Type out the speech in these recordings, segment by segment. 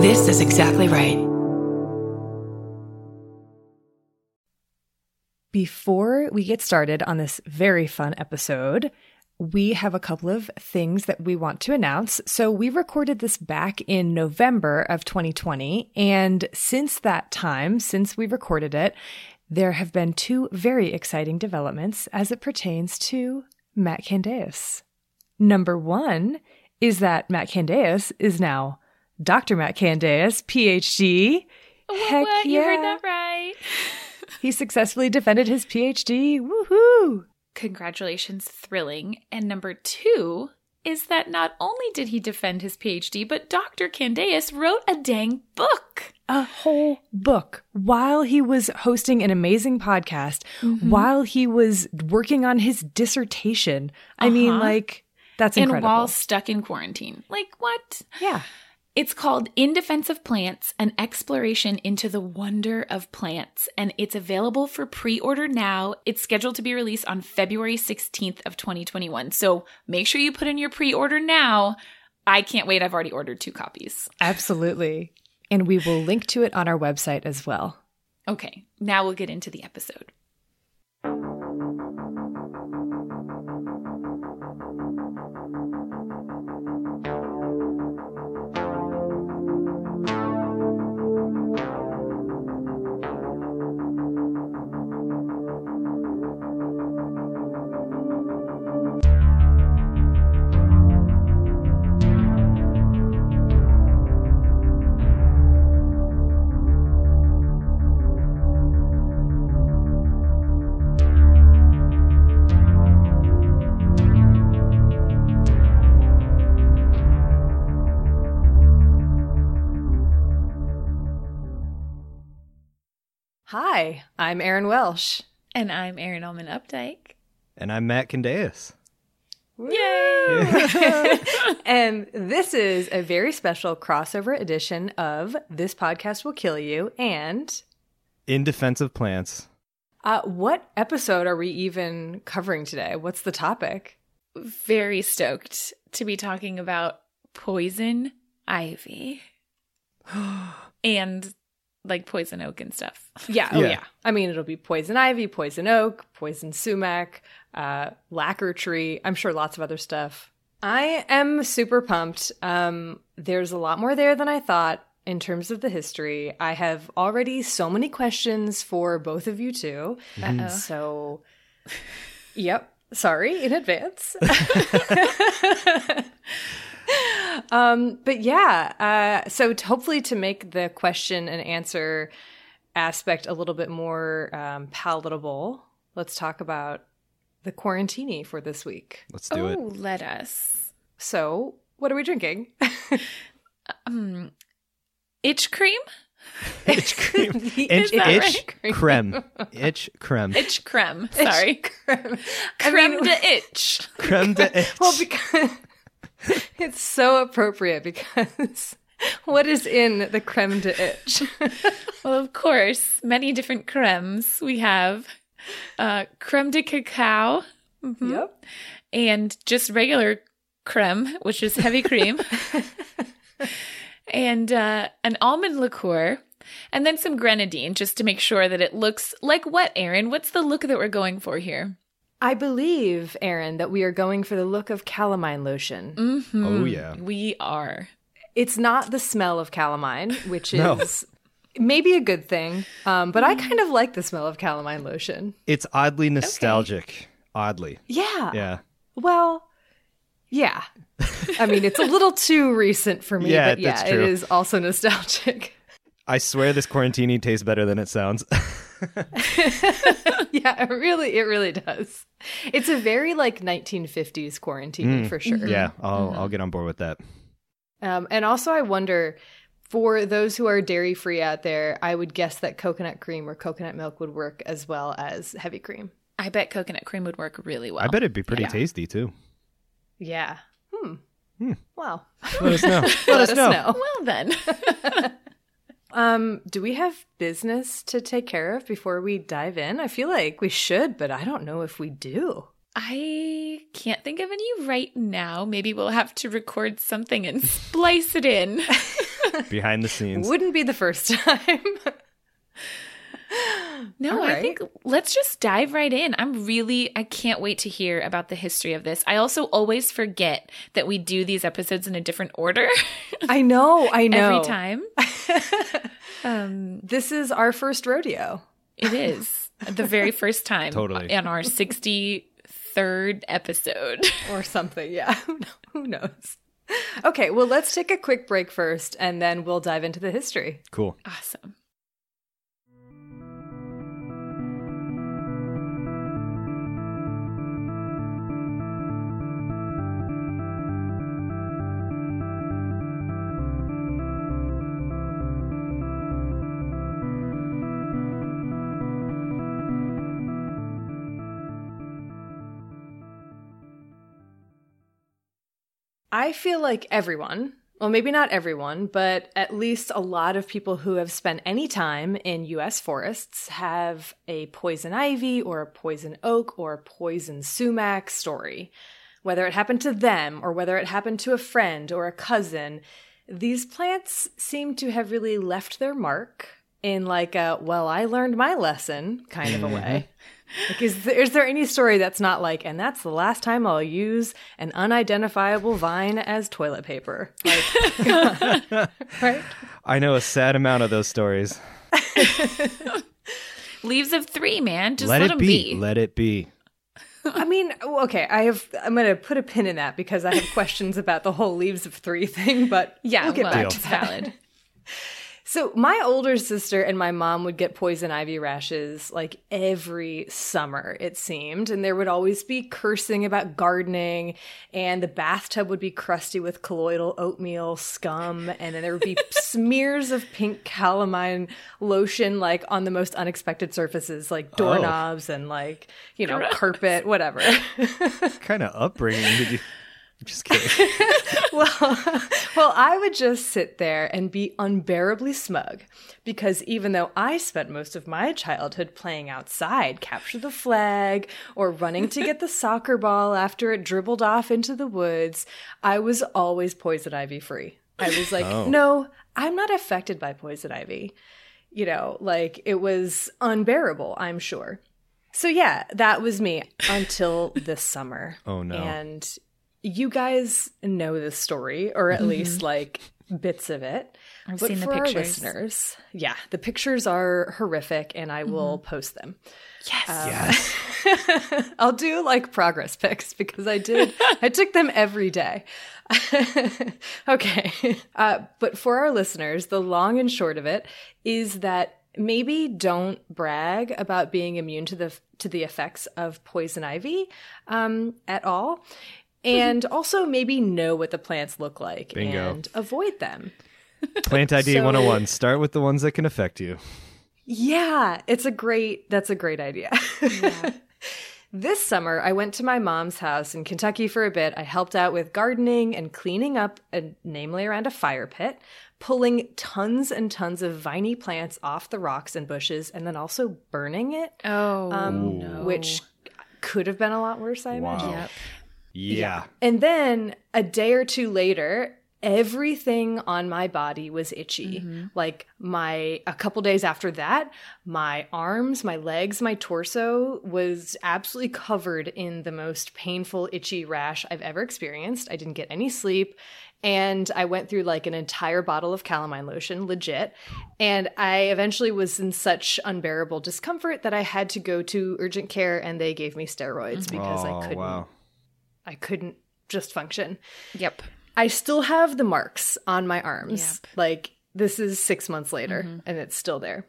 This is exactly right. Before we get started on this very fun episode, we have a couple of things that we want to announce. So, we recorded this back in November of 2020. And since that time, since we recorded it, there have been two very exciting developments as it pertains to Matt Candeias. Number one is that Matt Candeias is now Dr. Matt Candeias, PhD. What, what? You heard that right. he successfully defended his PhD. Woohoo! Congratulations, thrilling. And number two is that not only did he defend his PhD, but Dr. Candeias wrote a dang book. A whole book while he was hosting an amazing podcast, mm-hmm. while he was working on his dissertation. I uh-huh. mean, like, that's incredible. And while stuck in quarantine. Like, what? Yeah. It's called In Defense of Plants An Exploration into the Wonder of Plants, and it's available for pre order now. It's scheduled to be released on February 16th of 2021. So make sure you put in your pre order now. I can't wait. I've already ordered two copies. Absolutely. And we will link to it on our website as well. Okay, now we'll get into the episode. Hi, I'm Erin Welsh. And I'm Erin Allman Updike. And I'm Matt Candeias. Yay! and this is a very special crossover edition of This Podcast Will Kill You and In Defense of Plants. Uh, what episode are we even covering today? What's the topic? Very stoked to be talking about poison ivy and like poison oak and stuff. Yeah. Oh, yeah. yeah. I mean, it'll be poison ivy, poison oak, poison sumac, uh, lacquer tree. I'm sure lots of other stuff. I am super pumped. Um, there's a lot more there than I thought in terms of the history. I have already so many questions for both of you too. Mm-hmm. So, yep. Sorry in advance. um, but yeah, uh, so to hopefully to make the question and answer aspect a little bit more um, palatable, let's talk about the quarantini for this week. Let's do oh, it. Oh, let us. So, what are we drinking? um, itch cream. Itch cream. itch, itch right? creme. Itch creme. Itch creme. Sorry. Itch creme. Creme I mean, de itch. Creme de itch. well, because it's so appropriate because what is in the creme de itch? well, of course, many different cremes. We have uh, creme de cacao. Mm-hmm. Yep. And just regular creme, which is heavy cream. and uh, an almond liqueur. And then some grenadine just to make sure that it looks like what, Erin? What's the look that we're going for here? I believe, Erin, that we are going for the look of calamine lotion. Mm-hmm. Oh, yeah. We are. It's not the smell of calamine, which no. is maybe a good thing, um, but I kind of like the smell of calamine lotion. It's oddly nostalgic. Okay. Oddly. Yeah. Yeah. Well, yeah. I mean, it's a little too recent for me, yeah, but yeah, it is also nostalgic. I swear this quarantini tastes better than it sounds. yeah, it really, it really does. It's a very like 1950s quarantine mm, for sure. Yeah, I'll mm-hmm. I'll get on board with that. Um, and also, I wonder for those who are dairy free out there, I would guess that coconut cream or coconut milk would work as well as heavy cream. I bet coconut cream would work really well. I bet it'd be pretty yeah. tasty too. Yeah. Hmm. hmm. Well, let us know. let, let us know. know. Well then. Um, do we have business to take care of before we dive in? I feel like we should, but I don't know if we do. I can't think of any right now. Maybe we'll have to record something and splice it in. Behind the scenes. Wouldn't be the first time. No, All I think let's just dive right in. I'm really, I can't wait to hear about the history of this. I also always forget that we do these episodes in a different order I know, I know. every time. um, This is our first rodeo. it is the very first time Totally. on our 63rd episode. or something. Yeah, who knows? Okay, well, let's take a quick break first, and then we'll dive into the history. Cool. awesome. I feel like everyone, well, maybe not everyone, but at least a lot of people who have spent any time in US forests have a poison ivy or a poison oak or a poison sumac story. Whether it happened to them or whether it happened to a friend or a cousin, these plants seem to have really left their mark in like a, well, I learned my lesson kind of a way. Like, is there, is there any story that's not like, and that's the last time I'll use an unidentifiable vine as toilet paper? Like, right? I know a sad amount of those stories. Leaves of three, man. Just let, let, it them be. be. Let it be. I mean, okay, I have. I'm going to put a pin in that because I have questions about the whole leaves of three thing. But yeah, we'll get well, back it's to that. valid. So my older sister and my mom would get poison ivy rashes like every summer, it seemed. And there would always be cursing about gardening, and the bathtub would be crusty with colloidal oatmeal scum, and then there would be smears of pink calamine lotion like on the most unexpected surfaces, like oh. doorknobs and like, you know, carpet, whatever. What kind of upbringing did you? I'm just kidding. well, well, I would just sit there and be unbearably smug because even though I spent most of my childhood playing outside, capture the flag, or running to get the soccer ball after it dribbled off into the woods, I was always poison ivy free. I was like, Oh. no, I'm not affected by poison ivy. You know, like it was unbearable, I'm sure. So yeah, that was me until this summer. Oh, no. And you guys know this story, or at least like bits of it. Mm-hmm. I've but seen the for our pictures. listeners, yeah, the pictures are horrific, and I will Mm-hmm. post them. Yes. yes. I'll do like progress pics because I did. I took them every day. okay, uh, but for our listeners, the long and short of it is that maybe don't brag about being immune to the to the effects of poison ivy um, at all, and also maybe know what the plants look like Bingo. and avoid them. Plant ID So- 101. Start with the ones that can affect you. Yeah, it's a great that's a great idea. this summer I went to my mom's house in Kentucky for a bit. I helped out with gardening and cleaning up, and namely around a fire pit, pulling tons and tons of viney plants off the rocks and bushes and then also burning it, Oh, um, no. which could have been a lot worse, I imagine. Yep. Yeah. And then a day or two later, everything on my body was itchy. Mm-hmm. Like my a couple days after that, my arms, my legs, my torso was absolutely covered in the most painful itchy rash I've ever experienced. I didn't get any sleep. And I went through like an entire bottle of calamine lotion, legit. And I eventually was in such unbearable discomfort that I had to go to urgent care and they gave me steroids because oh, I couldn't wow. I couldn't just function. Yep. I still have the marks on my arms. Yep. Like this is six months later and it's still there.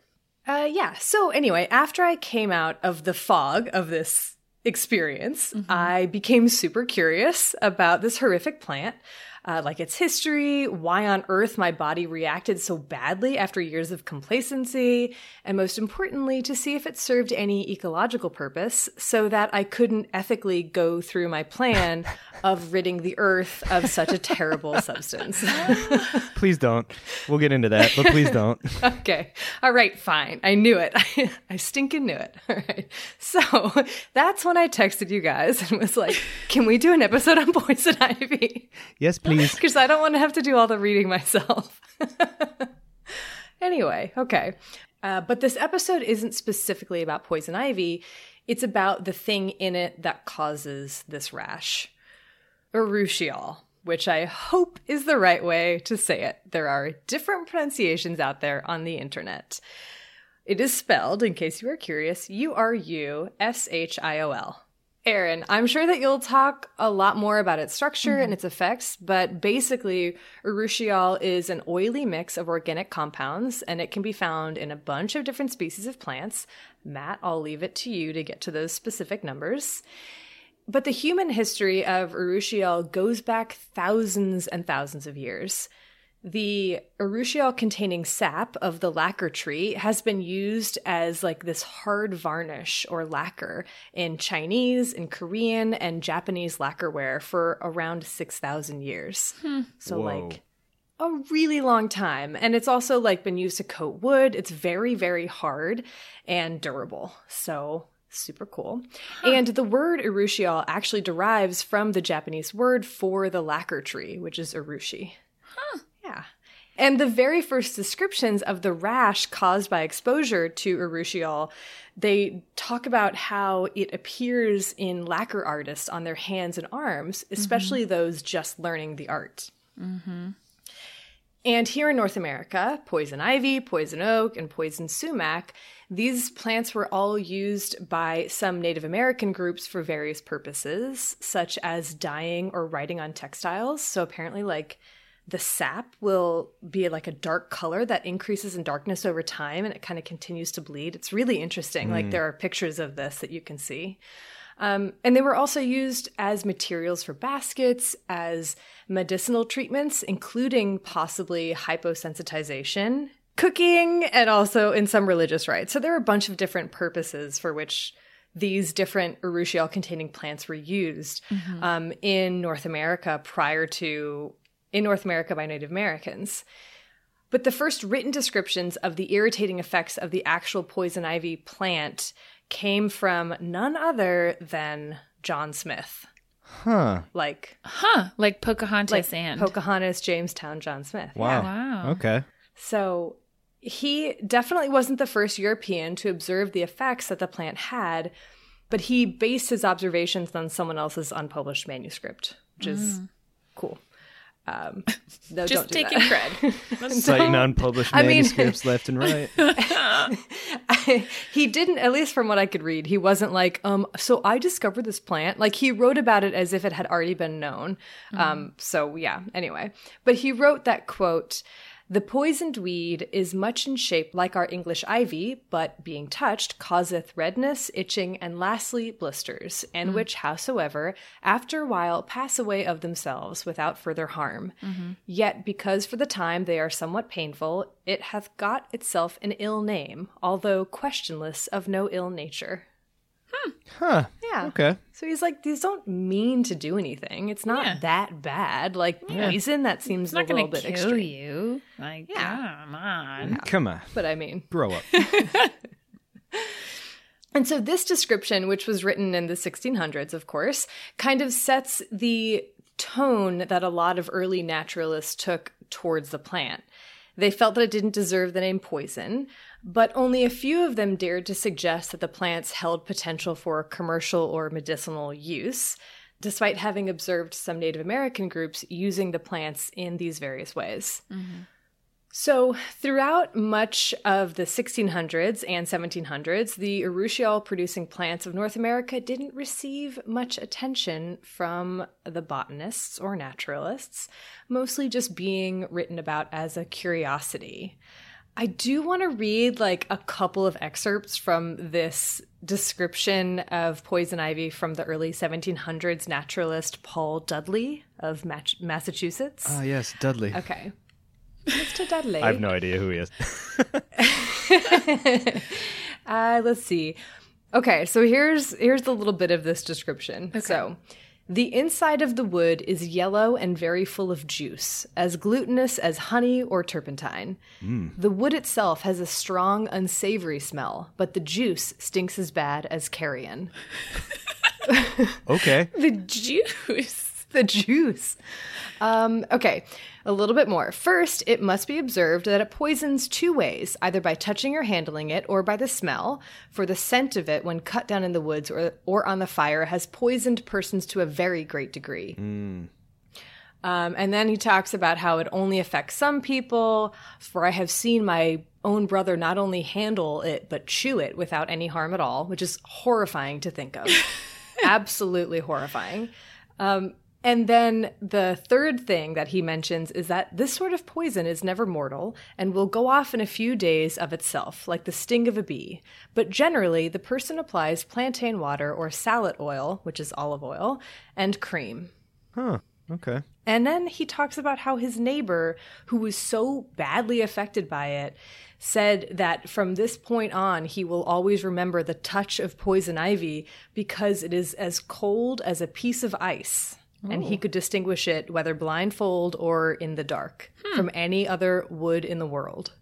Uh, yeah. So anyway, after I came out of the fog of this experience, I became super curious about this horrific plant. Uh, like its history, why on earth my body reacted so badly after years of complacency, and most importantly, to see if it served any ecological purpose so that I couldn't ethically go through my plan of ridding the earth of such a terrible substance. Please don't. We'll get into that, but please don't. okay. All right, fine. I knew it. I, I stinking knew it. All right. So that's when I texted you guys and was like, can we do an episode on poison ivy? Yes, please. Please. Because I don't want to have to do all the reading myself. anyway, okay. Uh, but this episode isn't specifically about poison ivy. It's about the thing in it that causes this rash. Urushiol, which I hope is the right way to say it. There are different pronunciations out there on the internet. It is spelled, in case you are curious, U R U S H I O L. Erin, I'm sure that you'll talk a lot more about its structure mm-hmm. and its effects, but basically, urushiol is an oily mix of organic compounds, and it can be found in a bunch of different species of plants. Matt, I'll leave it to you to get to those specific numbers. But the human history of urushiol goes back thousands and thousands of years. The urushiol containing sap of the lacquer tree has been used as like this hard varnish or lacquer in Chinese, in Korean, and Japanese lacquerware for around 6,000 years. Hmm. So, Whoa. like, a really long time. And it's also like been used to coat wood. It's very, very hard and durable. So, super cool. Huh. And the word urushiol actually derives from the Japanese word for the lacquer tree, which is urushi. Huh. And the very first descriptions of the rash caused by exposure to urushiol, they talk about how it appears in lacquer artists on their hands and arms, especially mm-hmm. those just learning the art. Mm-hmm. And here in North America, poison ivy, poison oak, and poison sumac, these plants were all used by some Native American groups for various purposes, such as dyeing or writing on textiles. So apparently, like the sap will be like a dark color that increases in darkness over time and it kind of continues to bleed. It's really interesting. Mm. Like there are pictures of this that you can see. Um, and they were also used as materials for baskets, as medicinal treatments, including possibly hyposensitization, cooking, and also in some religious rites. So there are a bunch of different purposes for which these different urushiol containing plants were used mm-hmm. um, in North America prior to in North America by Native Americans. But the first written descriptions of the irritating effects of the actual poison ivy plant came from none other than John Smith. Huh. Like Huh. Like Pocahontas like and Pocahontas, Jamestown, John Smith. Wow. Yeah. Wow. Okay. So he definitely wasn't the first European to observe the effects that the plant had, but he based his observations on someone else's unpublished manuscript, which mm. is cool. Um, no, Just do taking cred. Citing unpublished I manuscripts mean, left and right. I, he didn't, at least from what I could read, he wasn't like, um, so I discovered this plant. Like he wrote about it as if it had already been known. Mm. Um, so yeah, anyway. But he wrote that quote, the poisoned weed is much in shape like our English ivy, but being touched causeth redness, itching, and lastly blisters, and mm. which, howsoever, after a while pass away of themselves without further harm. Mm-hmm. Yet, because for the time they are somewhat painful, it hath got itself an ill name, although questionless of no ill nature. Hmm. Huh. Yeah. Okay. So he's like, these don't mean to do anything. It's not yeah. that bad. Like yeah. poison, that seems a little bit kill extreme. you. Like, yeah. come on. Yeah. Come on. But I mean, grow up. and so this description, which was written in the 1600s, of course, kind of sets the tone that a lot of early naturalists took towards the plant. They felt that it didn't deserve the name poison, but only a few of them dared to suggest that the plants held potential for commercial or medicinal use, despite having observed some Native American groups using the plants in these various ways. Mm-hmm. So, throughout much of the 1600s and 1700s, the urushiol producing plants of North America didn't receive much attention from the botanists or naturalists, mostly just being written about as a curiosity. I do want to read like a couple of excerpts from this description of poison ivy from the early 1700s naturalist Paul Dudley of Massachusetts. Ah, yes, Dudley. Okay. Mr. Dudley. I have no idea who he is. uh, let's see. Okay, so here's here's a little bit of this description. Okay. So, the inside of the wood is yellow and very full of juice, as glutinous as honey or turpentine. Mm. The wood itself has a strong, unsavory smell, but the juice stinks as bad as carrion. okay. The juice. the juice. Um, okay, a little bit more. First, it must be observed that it poisons two ways, either by touching or handling it, or by the smell. For the scent of it, when cut down in the woods or, or on the fire, has poisoned persons to a very great degree. Mm. Um, and then he talks about how it only affects some people, for I have seen my own brother not only handle it, but chew it without any harm at all, which is horrifying to think of. Absolutely horrifying. Um, and then the third thing that he mentions is that this sort of poison is never mortal and will go off in a few days of itself, like the sting of a bee. But generally, the person applies plantain water or salad oil, which is olive oil, and cream. Huh. Okay. And then he talks about how his neighbor, who was so badly affected by it, said that from this point on, he will always remember the touch of poison ivy because it is as cold as a piece of ice. And he could distinguish it, whether blindfold or in the dark, from any other wood in the world.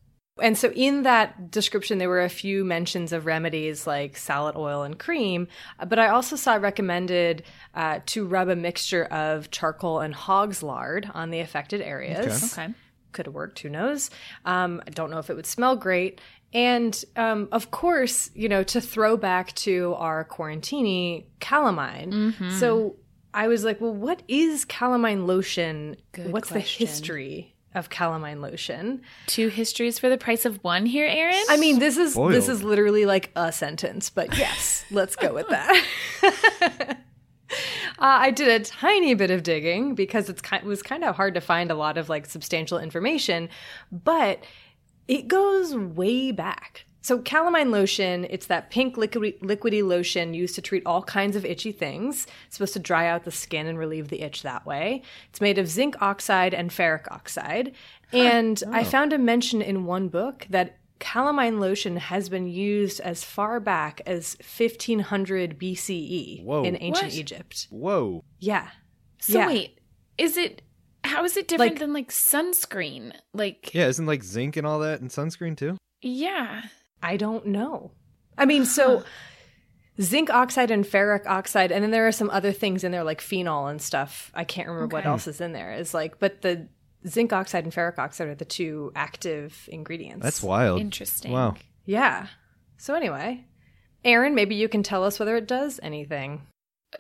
And so, in that description, there were a few mentions of remedies like salad oil and cream, but I also saw recommended uh, to rub a mixture of charcoal and hog's lard on the affected areas. Okay. Could have worked, who knows? Um, I don't know if it would smell great. And um, of course, you know, to throw back to our quarantini, calamine. So I was like, well, what is calamine lotion? Good What's question. the history of calamine lotion? Two histories for the price of one here, Erin. I mean, this is Spoiled. this is literally like a sentence, but yes, let's go with that. Uh, I did a tiny bit of digging because it's kind, it was kind of hard to find a lot of like substantial information, but it goes way back. So calamine lotion, it's that pink liquidy, liquidy lotion used to treat all kinds of itchy things. It's supposed to dry out the skin and relieve the itch that way. It's made of zinc oxide and ferric oxide. And I oh. found a mention in one book that calamine lotion has been used as far back as 1500 BCE Whoa. In ancient What? Egypt. Whoa. Yeah. so yeah. wait, is it? How is it different Like- than like sunscreen? Like, Yeah, isn't like zinc and all that in sunscreen too? yeah. I don't know. I mean, so zinc oxide and ferric oxide, and then there are some other things in there like phenol and stuff. I can't remember what else is in there. Is like, but the zinc oxide and ferric oxide are the two active ingredients. That's wild. Interesting. Wow. Yeah. So anyway, Erin, maybe you can tell us whether it does anything.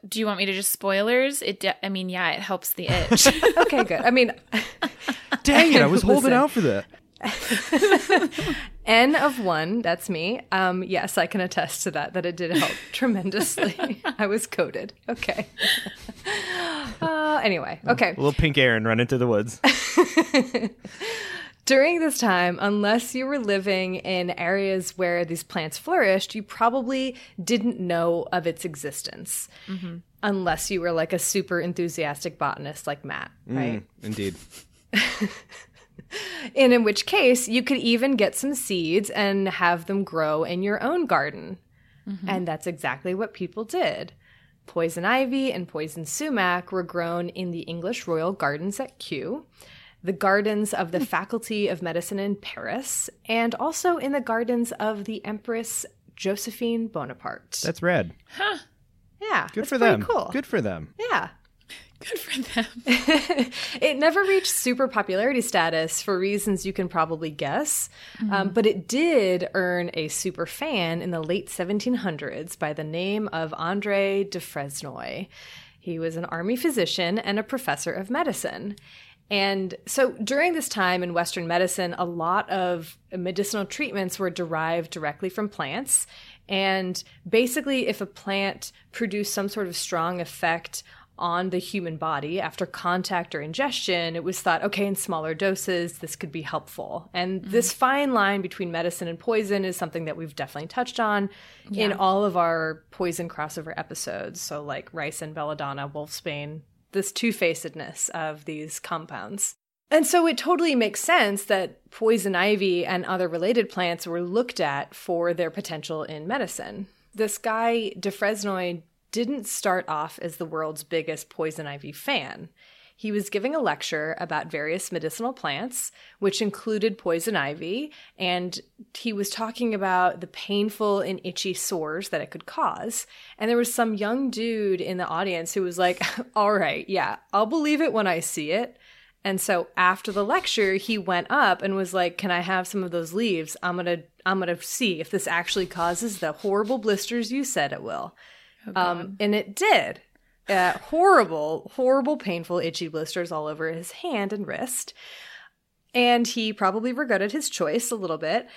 Do you want me to just spoilers? It. De- I mean, yeah, it helps the itch. Okay, good. I mean, Dang it, I was holding Listen. out for that. N of one, that's me. Um, yes, I can attest to that, that it did help tremendously. I was coded. Okay. Uh, anyway, okay. A little pink Erin run into the woods. During this time, unless you were living in areas where these plants flourished, you probably didn't know of its existence. Unless you were like a super enthusiastic botanist like Matt, right? Mm, indeed. And in which case, you could even get some seeds and have them grow in your own garden. Mm-hmm. And that's exactly what people did. Poison ivy and poison sumac were grown in the English Royal Gardens at Kew, the gardens of the hmm. Faculty of Medicine in Paris, and also in the gardens of the Empress Josephine Bonaparte. That's rad. Huh. Yeah, Good for pretty them. Cool. Good for them. Yeah. Good for them. it never reached super popularity status for reasons you can probably guess, um, but it did earn a super fan in the late 1700s by the name of Andre de Fresnoy. He was an army physician and a professor of medicine. And so during this time in Western medicine, a lot of medicinal treatments were derived directly from plants. And basically, if a plant produced some sort of strong effect on the human body after contact or ingestion, it was thought, okay, in smaller doses, this could be helpful. And mm-hmm. this fine line between medicine and poison is something that we've definitely touched on in all of our poison crossover episodes. So, like ricin and belladonna, wolfsbane, this two facedness of these compounds. And so it totally makes sense that poison ivy and other related plants were looked at for their potential in medicine. This guy, Dufresnoy, didn't start off as the world's biggest poison ivy fan. He was giving a lecture about various medicinal plants, which included poison ivy, and he was talking about the painful and itchy sores that it could cause. And there was some young dude in the audience who was like, All right, yeah, I'll believe it when I see it. And so after the lecture, he went up and was like, "Can I have some of those leaves? I'm going to I'm going to see if this actually causes the horrible blisters you said it will." Oh, um, and it did. Uh, horrible, horrible, painful, itchy blisters all over his hand and wrist. And he probably regretted his choice a little bit.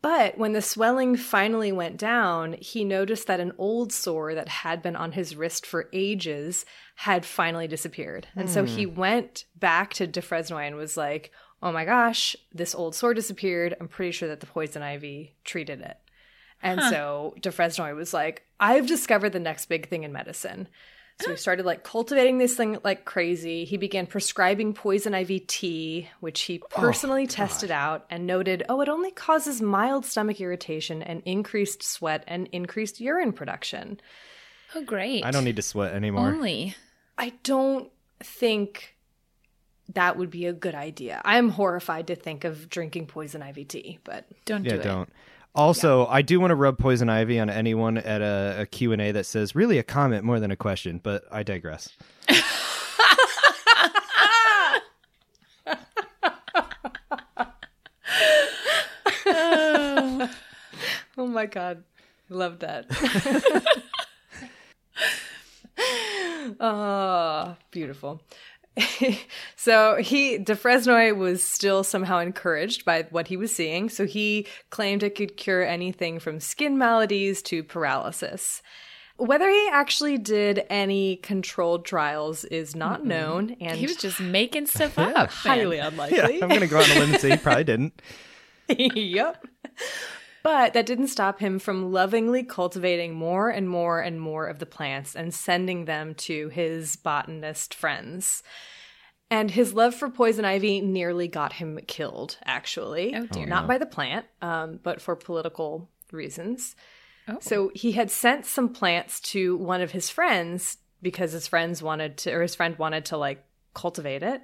But when the swelling finally went down, he noticed that an old sore that had been on his wrist for ages had finally disappeared. And so he hmm. went back to Dufresnoy and was like, oh my gosh, this old sore disappeared. I'm pretty sure that the poison ivy treated it. And huh. so Dufresnoy was like, I've discovered the next big thing in medicine. So he started like cultivating this thing like crazy. He began prescribing poison ivy tea, which he oh, personally oh, tested out and noted, oh, it only causes mild stomach irritation and increased sweat and increased urine production. Oh, great. I don't need to sweat anymore. Only. I don't think that would be a good idea. I'm horrified to think of drinking poison ivy tea, but don't yeah, do it. don't. Also, yeah. I do want to rub poison ivy on anyone at a, a Q&A that says really a comment more than a question, but I digress. oh my god. Love that. oh, beautiful. so he Dufresnoy was still somehow encouraged by what he was seeing, so he claimed it could cure anything from skin maladies to paralysis. Whether he actually did any controlled trials is not mm-hmm. known, and he was just making stuff up. Highly unlikely. Yeah, I'm going to go on a limb and say he probably didn't. yep. But that didn't stop him from lovingly cultivating more and more and more of the plants and sending them to his botanist friends. And his love for poison ivy nearly got him killed, actually. Oh, dear. Not no. by the plant, um, but for political reasons. Oh. So he had sent some plants to one of his friends because his friends wanted to, or his friend wanted to like cultivate it.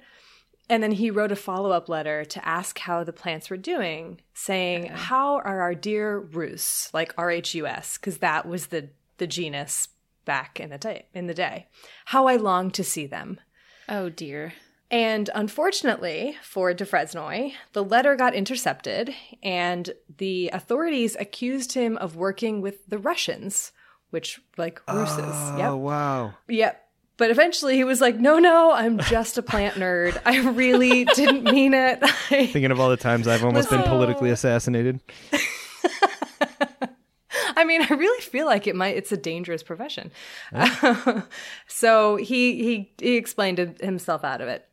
And then he wrote a follow up letter to ask how the plants were doing, saying, okay. How are our dear Rhus, like R H U S, because that was the, the genus back in the day in the day. How I long to see them. Oh dear. And unfortunately for Dufresnoy, the letter got intercepted, and the authorities accused him of working with the Russians, which like Russes. Oh, yep. wow. Yep. But eventually he was like, no, no, I'm just a plant nerd. I really didn't mean it. Thinking of all the times I've almost been politically assassinated. I mean, I really feel like it might, it's a dangerous profession. so he, he, he explained himself out of it.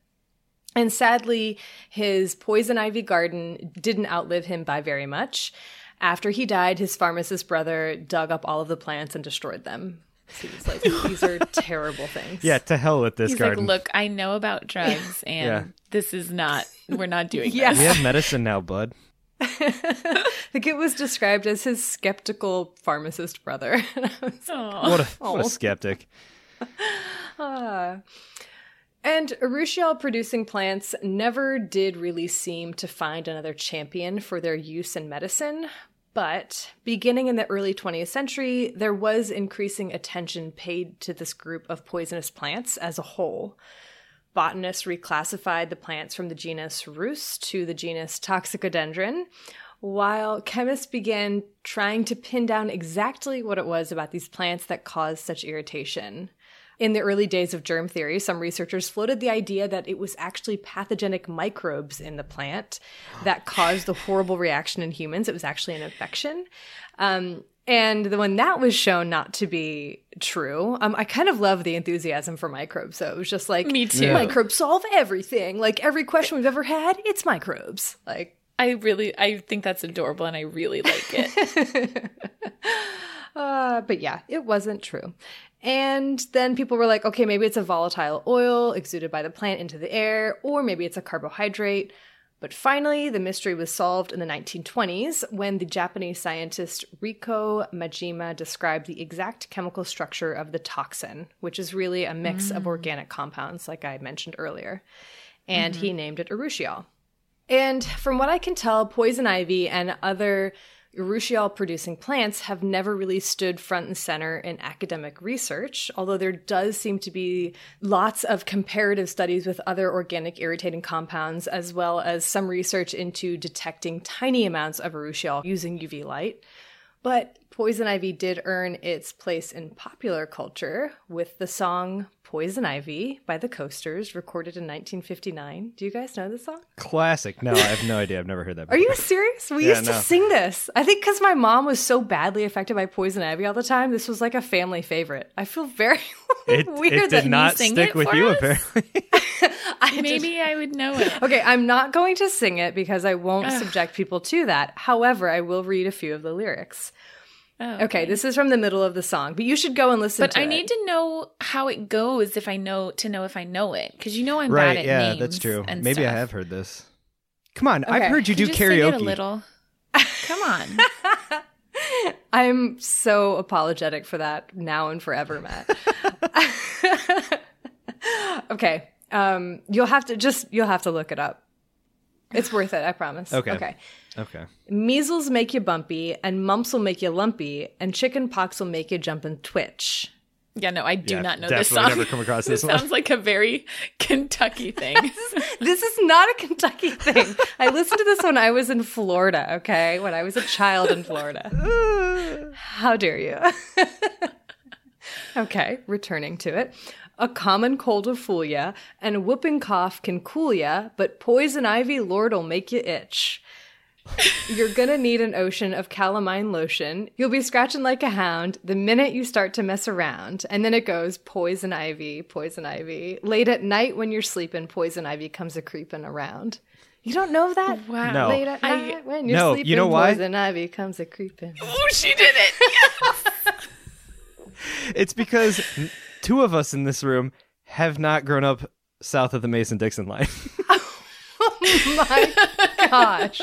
And sadly, his poison ivy garden didn't outlive him by very much. After he died, his pharmacist brother dug up all of the plants and destroyed them. He's like, these are terrible things. Yeah, to hell with this He's garden. like, look, I know about drugs, and yeah. this is not. We're not doing yeah. this. We have medicine now, bud. I think it was described as his skeptical pharmacist brother. what, a, what a skeptic. Uh, and Urushiol producing plants never did really seem to find another champion for their use in medicine, but beginning in the early 20th century, there was increasing attention paid to this group of poisonous plants as a whole. Botanists reclassified the plants from the genus Rhus to the genus Toxicodendron, while chemists began trying to pin down exactly what it was about these plants that caused such irritation. In the early days of germ theory, some researchers floated the idea that it was actually pathogenic microbes in the plant that caused the horrible reaction in humans. It was actually an infection. Um, and when that was shown not to be true, um, I kind of love the enthusiasm for microbes. So it was just like, me too. Microbes solve everything. Like every question we've ever had, it's microbes. Like I really, I think that's adorable, and I really like it. uh, but yeah, it wasn't true. And then people were like, okay, maybe it's a volatile oil exuded by the plant into the air, or maybe it's a carbohydrate. But finally, the mystery was solved in the 1920s when the Japanese scientist Riko Majima described the exact chemical structure of the toxin, which is really a mix of mm. organic compounds, like I mentioned earlier. And mm-hmm. he named it urushiol. And from what I can tell, poison ivy and other urushiol producing plants have never really stood front and center in academic research, although there does seem to be lots of comparative studies with other organic irritating compounds, as well as some research into detecting tiny amounts of urushiol using UV light. But poison ivy did earn its place in popular culture with the song Poison Ivy by the Coasters, recorded in 1959. Do you guys know this song? Classic. No, I have no idea. I've never heard that. Before. Are you serious? We Yeah, used to sing this. I think because my mom was so badly affected by poison ivy all the time, this was like a family favorite. I feel very It, weird it that did not sing stick it with for you, us? apparently. I just- Maybe I would know it. Okay, I'm not going to sing it because I won't subject people to that. However, I will read a few of the lyrics. Oh, Okay, this is from the middle of the song, but you should go and listen to But to I it. need to know how it goes if I know to know if I know it because you know I'm right. bad at Yeah, names. that's true. and Maybe I have heard this. Come on. I've heard you Could do just sing karaoke. it a little. Come on. I'm so apologetic for that now and forever, Matt. okay. Um, you'll have to just you'll have to look it up. It's worth it, I promise. Okay. Okay. Okay. Measles make you bumpy, and mumps will make you lumpy, and chicken pox will make you jump and twitch. Yeah, no, I do Yeah, not know this definitely song. never come across this this one. sounds like a very Kentucky thing. This is not a Kentucky thing. I listened to this when I was in Florida, okay? When I was a child in Florida. How dare you? okay, returning to it. A common cold will fool ya, and a whooping cough can cool ya, but poison ivy lord'll make you itch. You're gonna need an ocean of calamine lotion. You'll be scratching like a hound the minute you start to mess around. And then it goes poison ivy, poison ivy. Late at night when you're sleeping, poison ivy comes a creeping around. You don't know that? Wow. No. Late at I- night when you're No, you sleeping, know why? poison ivy comes a creeping. oh, she did it. It's because two of us in this room have not grown up south of the Mason Dixon line. My gosh.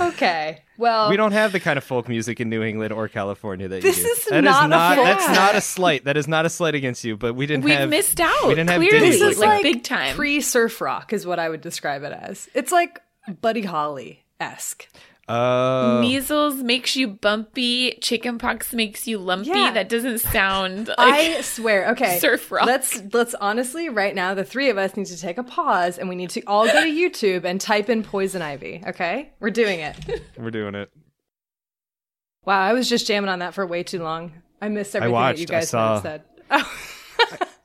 Okay. Well, we don't have the kind of folk music in New England or California that This you do. is That not a folk- that's not a slight. That is not a slight against you, but we didn't We've have missed out. We didn't have clearly, ditties this is like, like big time. pre surf rock, is what I would describe it as. It's like Buddy Holly esque. Uh, Measles makes you bumpy. Chickenpox makes you lumpy. Yeah. That doesn't sound like I swear. Okay, surf rock. Let's let's honestly right now the three of us need to take a pause and we need to all go to YouTube and type in poison ivy. Okay, we're doing it. we're doing it. Wow, I was just jamming on that for way too long. I missed everything that you watched, I guys saw. said. Oh,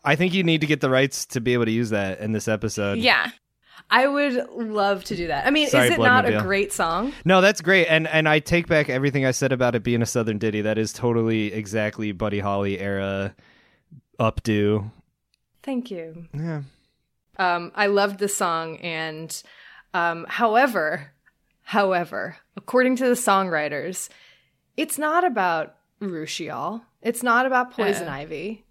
I think you need to get the rights to be able to use that in this episode. yeah. I would love to do that. I mean, Sorry, is it not a great song? No, that's great, and and I take back everything I said about it being a Southern ditty. That is totally exactly Buddy Holly era updo. Thank you. Yeah. Um, I loved the song, and um, however, however, according to the songwriters, it's not about urushiol. It's not about poison Uh. ivy.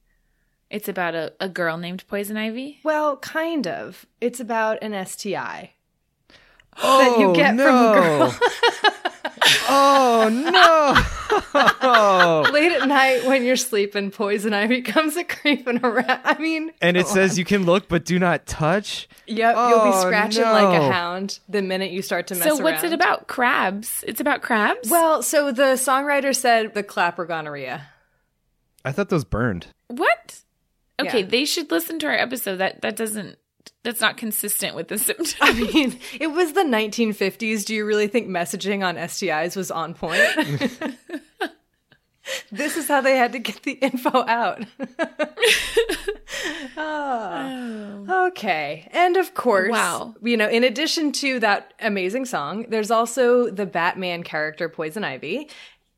It's about a, a girl named Poison Ivy. Well, kind of. It's about an STI. Oh, that you oh, get from a girl. oh no! Late at night when you're sleeping, poison ivy comes a creeping around. I mean, and it come says on. you can look but do not touch. Yep, you'll be Oh, scratching like a hound the minute you start to mess So around. what's it about? Crabs. It's about crabs. Well, so the songwriter said the clapper gonorrhea. I thought those burned. what? Okay, Yeah. they should listen to our episode. That that doesn't. That's not consistent with the symptoms. I mean, it was the 1950s. Do you really think messaging on STIs was on point? this is how they had to get the info out. Ah. Okay. And of course, Wow. you know, in addition to that amazing song, there's also the Batman character Poison Ivy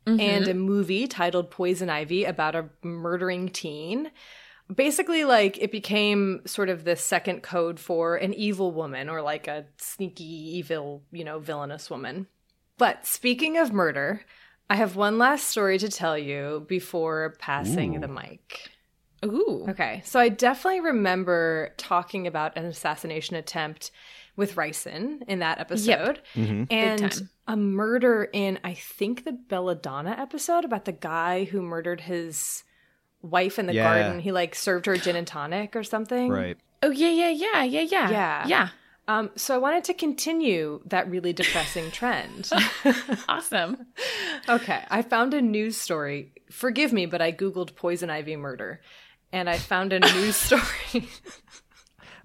and a movie titled Poison Ivy about a murdering teen. Basically, like it became sort of the second code for an evil woman or like a sneaky, evil, you know, villainous woman. But speaking of murder, I have one last story to tell you before passing the mic. Ooh. Okay, so I definitely remember talking about an assassination attempt with ricin in that episode. Mhm. And a murder in, I think, the Belladonna episode about the guy who murdered his wife in the Yeah. garden. He like served her gin and tonic or something. Right. Oh yeah, yeah, yeah, yeah, yeah. Yeah. Yeah. Um, so I wanted to continue that really depressing trend. Awesome. okay, I found a news story. Forgive me, but I googled poison ivy murder, and I found a news story.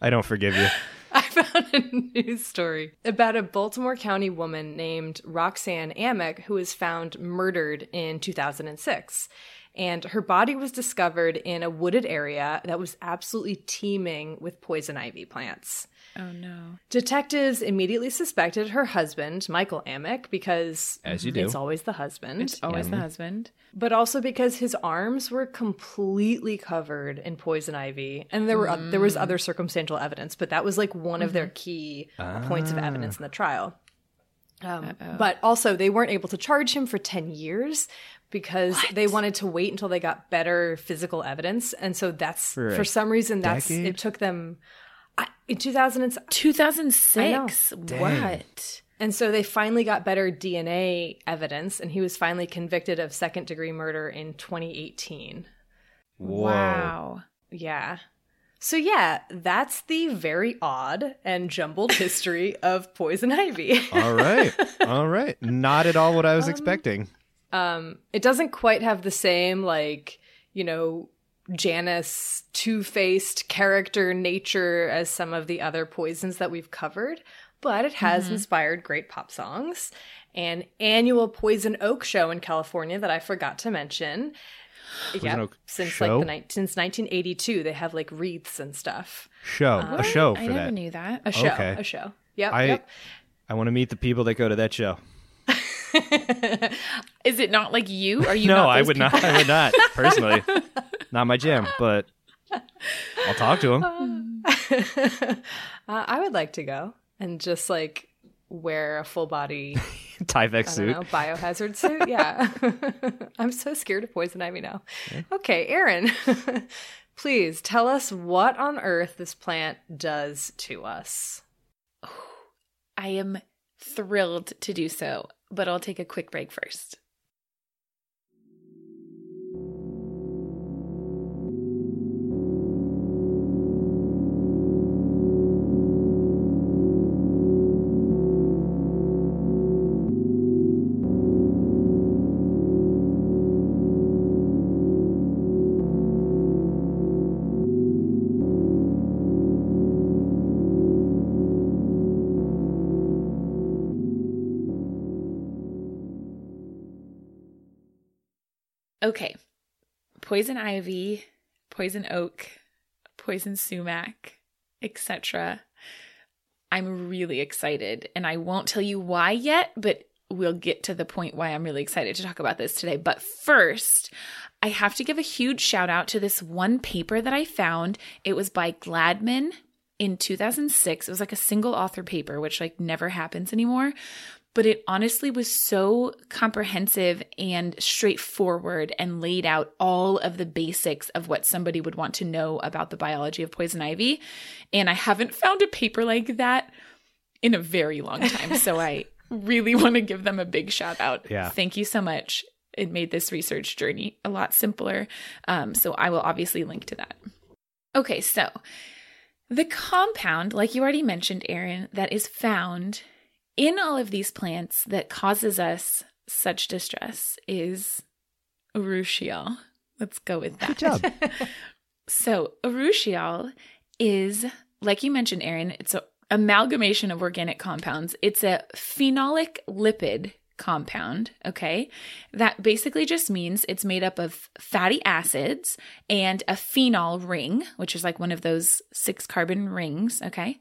I don't forgive you. I found a news story about a Baltimore County woman named Roxanne Amick who was found murdered in 2006. And her body was discovered in a wooded area that was absolutely teeming with poison ivy plants. Oh no. Detectives immediately suspected her husband, Michael Amick, because As you do. it's always the husband, It's always the mm-hmm. husband. but also because his arms were completely covered in poison ivy, and there were there was mm. other circumstantial evidence, but that was like one of their mm-hmm. key ah. points of evidence in the trial. Um, but also, they weren't able to charge him for ten years because they wanted to wait until they got better physical evidence, and so that's For for some reason that's decade? it took them. I, in 2000, 2006. What? and so they finally got better DNA evidence, and he was finally convicted of second degree murder in 2018. Whoa. Wow. Yeah. So yeah, that's the very odd and jumbled history of poison ivy. All right. All right. Not at all what Um, I was expecting. Um, it doesn't quite have the same like, you know, Janus two-faced character nature as some of the other poisons that we've covered, but it has inspired great pop songs. An annual Poison Oak show in California that I forgot to mention. Yeah, since show? like the ni- since 1982, they have like wreaths and stuff. Show. a show for I never knew that. A show, Okay. a show. Yep, I yep. I want to meet the people that go to that show. Is it not like you? Are you no, not I those would not. I would not personally. not my jam, but I'll talk to him. uh, I would like to go and just like wear a full body, Tyvek suit. know, biohazard suit. Yeah. I'm so scared of poison ivy now. Okay, Erin, please tell us what on earth this plant does to us. I am thrilled to do so, but I'll take a quick break first. Okay. Poison ivy, poison oak, poison sumac, etc. I'm really excited, and I won't tell you why yet, but we'll get to the point why I'm really excited to talk about this today. But first, I have to give a huge shout out to this one paper that I found. It was by Gladman in 2006. It was like a single author paper, which like never happens anymore. But it honestly was so comprehensive and straightforward and laid out all of the basics of what somebody would want to know about the biology of poison ivy. And I haven't found a paper like that in a very long time. So I really want to give them a big shout out. Yeah. Thank you so much. It made this research journey a lot simpler. Um, so I will obviously link to that. Okay, so the compound, like you already mentioned, Erin, that is found in all of these plants that causes us such distress is urushiol. Let's go with that. Good job. So, urushiol is, like you mentioned, Erin, it's an amalgamation of organic compounds. It's a phenolic lipid compound, okay? That basically just means it's made up of fatty acids and a phenol ring, which is like one of those six carbon rings, okay?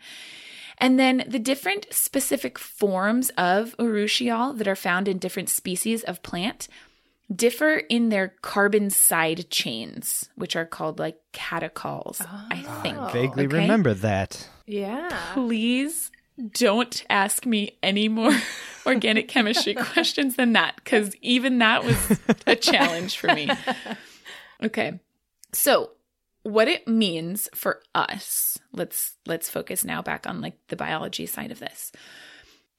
And then the different specific forms of urushiol that are found in different species of plant differ in their carbon side chains, which are called like catechol, I ah, think. Oh, Vaguely okay. remember that. Yeah. Please don't ask me any more organic chemistry questions than that, because even that was a challenge for me. Okay. So, what it means for us let's let's focus now back on like the biology side of this.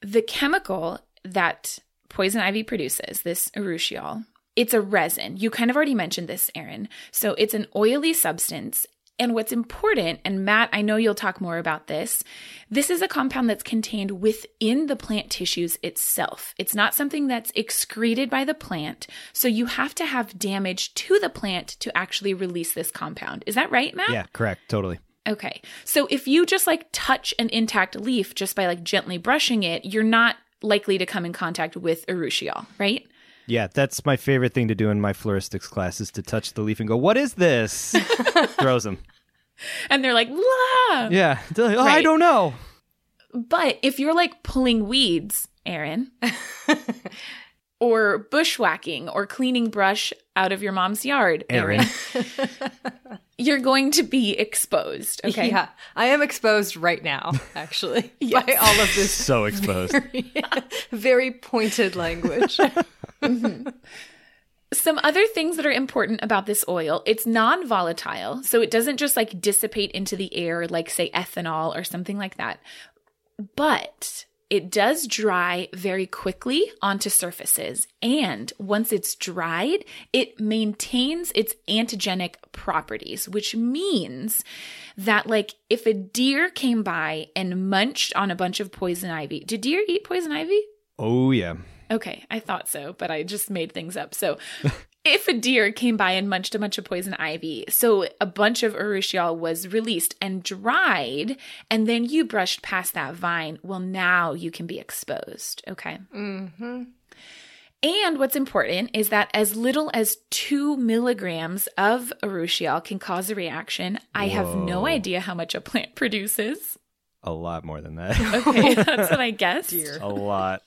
The chemical that poison ivy produces this urushiol it's a resin. You kind of already mentioned this erin. So it's an oily substance and what's important, and Matt, I know you'll talk more about this, this is a compound that's contained within the plant tissues itself. It's not something that's excreted by the plant. So you have to have damage to the plant to actually release this compound. Is that right, Matt? Yeah, correct. Totally. Okay. So if you just like touch an intact leaf just by like gently brushing it, you're not likely to come in contact with urushiol, right? Yeah, that's my favorite thing to do in my floristics class is to touch the leaf and go, "What is this?" Throws them. And they're like, "Blah." Yeah, they're like, oh, I don't know. But if you're like pulling weeds, Erin, or bushwhacking or cleaning brush out of your mom's yard, Erin. Erin, you're going to be exposed. Okay. Yeah, I am exposed right now, actually, Yes. by all of this So exposed. very pointed language. Mm-hmm. Some other things that are important about this oil, it's non-volatile, so it doesn't just like dissipate into the air like say ethanol or something like that. But it does dry very quickly onto surfaces, and once it's dried, it maintains its antigenic properties, which means that like if a deer came by and munched on a bunch of poison ivy, do deer eat poison ivy? Oh yeah. Okay, I thought so, but I just made things up. So, if a deer came by and munched a bunch of poison ivy, so a bunch of urushiol was released and dried, and then you brushed past that vine, well, now you can be exposed. Okay. mm-hmm. And what's important is that as little as two milligrams of urushiol can cause a reaction. I have no idea how much a plant produces. A lot more than that. Okay, that's what I guessed. Dear. a lot.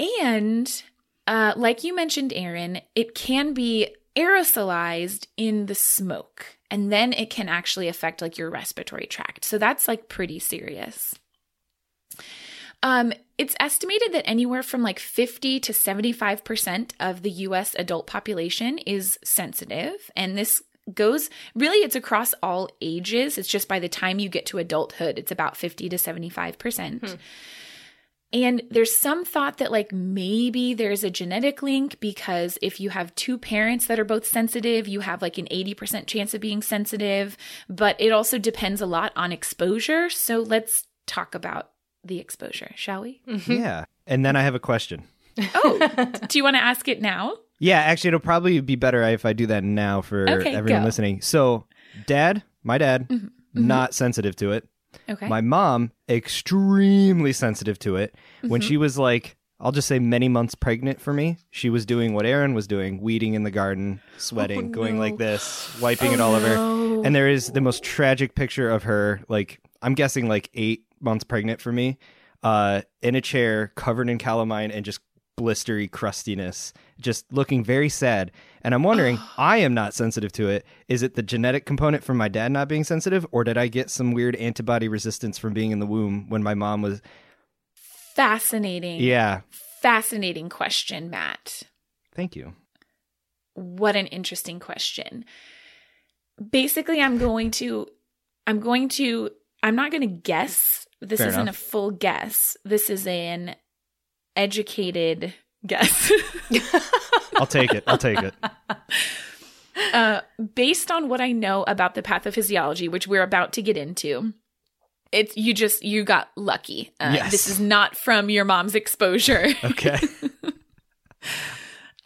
And uh, like you mentioned, Erin, it can be aerosolized in the smoke, and then it can actually affect like your respiratory tract. So that's like pretty serious. Um, it's estimated that anywhere from like 50 to 75% of the US adult population is sensitive. And this goes really, it's across all ages. It's just by the time you get to adulthood, it's about 50 to 75%. And there's some thought that, like, maybe there's a genetic link because if you have two parents that are both sensitive, you have like an 80% chance of being sensitive. But it also depends a lot on exposure. So let's talk about the exposure, shall we? Mm-hmm. Yeah. And then I have a question. Oh, do you want to ask it now? Yeah, actually, it'll probably be better if I do that now for Okay, everyone go. listening. So, dad, my dad, mm-hmm. not mm-hmm. sensitive to it. Okay. My mom, extremely sensitive to it. When she was like, I'll just say many months pregnant for me, she was doing what Erin was doing, weeding in the garden, sweating, going like this, wiping it all over. no. And there is the most tragic picture of her, like, I'm guessing like eight months pregnant for me, uh, in a chair covered in calamine and just blistery crustiness, just looking very sad. And I'm wondering, I am not sensitive to it. Is it the genetic component from my dad not being sensitive, or did I get some weird antibody resistance from being in the womb when my mom was? Fascinating. Yeah. Fascinating question, Matt. Thank you. What an interesting question. Basically, I'm going to, I'm going to, I'm not going to guess. This Fair isn't enough. a full guess. This is an educated guess. I'll take it. I'll take it. uh, based on what I know about the pathophysiology, which we're about to get into, it's you just you got lucky. Uh, Yes. This is not from your mom's exposure. Okay.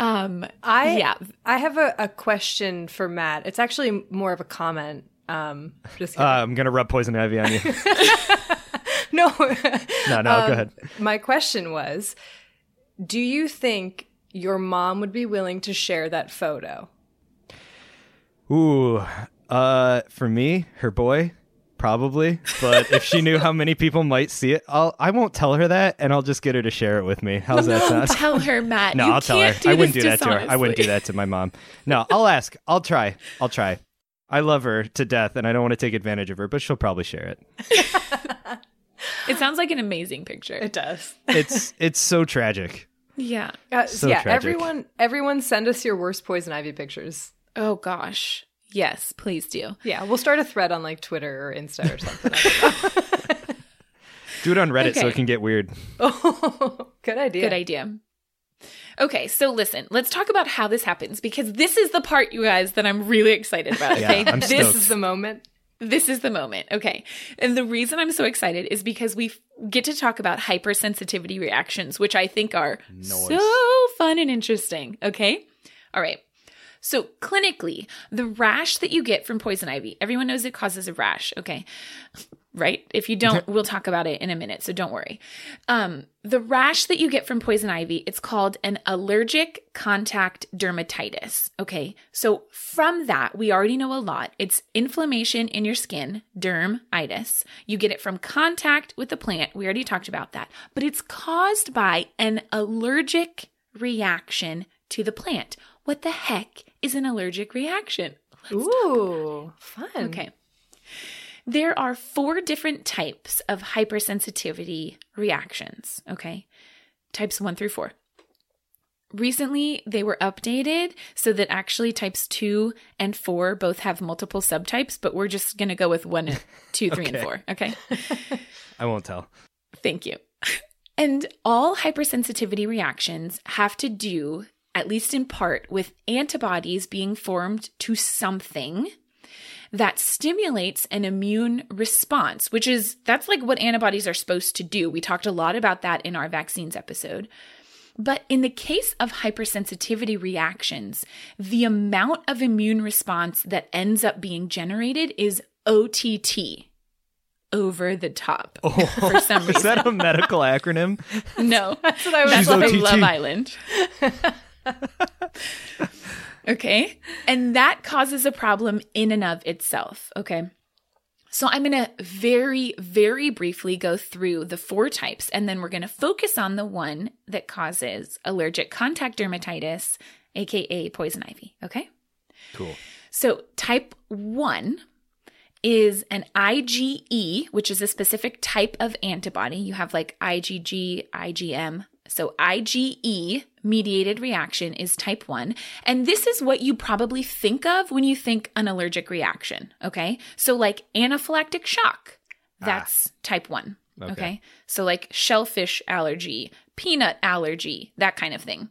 um, I yeah, I have a, a question for Matt. It's actually more of a comment. Um, just. Uh, I'm gonna rub poison ivy on you. no, No, no, go Um, ahead. My question was, do you think your mom would be willing to share that photo? Ooh, uh, for me, her boy, probably. But if she knew how many people might see it, I'll I won't tell her that, and I'll just get her to share it with me. How's that sound? tell her, Matt. No, you I'll tell her. Do I wouldn't do that to her. I wouldn't do that to my mom. No, I'll ask. I'll try. I'll try. I love her to death, and I don't want to take advantage of her, but she'll probably share it. It sounds like an amazing picture. It does. It's it's so tragic. yeah. Uh, So yeah, tragic. everyone, everyone, send us your worst poison ivy pictures. Oh gosh. Yes, please do. Yeah, we'll start a thread on like Twitter or Insta or something. Don't know. Do it on Reddit so it can get weird. oh, good idea. Good idea. Okay, so listen, let's talk about how this happens because this is the part, you guys, that I'm really excited about. Yeah, Okay, I'm this stoked. This is the moment. This is the moment. Okay, and the reason I'm so excited is because we get to talk about hypersensitivity reactions, which I think are Nice. so fun and interesting. Okay, all right. So clinically, the rash that you get from poison ivy, everyone knows it causes a rash. Okay, right? If you don't, we'll talk about it in a minute, so don't worry. Um, the rash that you get from poison ivy, it's called an allergic contact dermatitis. Okay, so from that, we already know a lot. It's inflammation in your skin, dermitis. You get it from contact with the plant. We already talked about that, but it's caused by an allergic reaction to the plant. What the heck is an allergic reaction? Ooh, fun. Okay. There are four different types of hypersensitivity reactions. Okay. Types one through four. Recently, they were updated so that actually types two and four both have multiple subtypes, but we're just going to go with one, two, three, and four. Okay. I won't tell. Thank you. And all hypersensitivity reactions have to do, at least in part, with antibodies being formed to something that stimulates an immune response, which is that's like what antibodies are supposed to do. We talked a lot about that in our vaccines episode. But in the case of hypersensitivity reactions, the amount of immune response that ends up being generated is OTT, over the top, oh. for some reason. Is that a medical acronym? No, That's what I was that's like OTT. Love Island. Okay. And that causes a problem in and of itself. Okay. So I'm going to very, very briefly go through the four types, and then we're going to focus on the one that causes allergic contact dermatitis, aka poison ivy. Okay. Cool. So, type 1 is an IgE, which is a specific type of antibody. You have like IgG, IgM. So, IgE mediated reaction is type 1. And this is what you probably think of when you think an allergic reaction. Okay. So, like anaphylactic shock, ah. that's type 1. Okay. okay. So, like shellfish allergy, peanut allergy, that kind of thing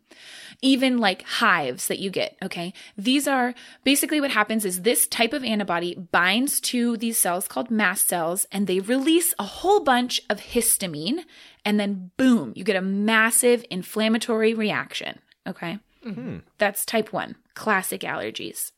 even like hives that you get. Okay. These are basically what happens is this type of antibody binds to these cells called mast cells and they release a whole bunch of histamine. And then boom, you get a massive inflammatory reaction. Okay. Mm-hmm. That's type one, classic allergies.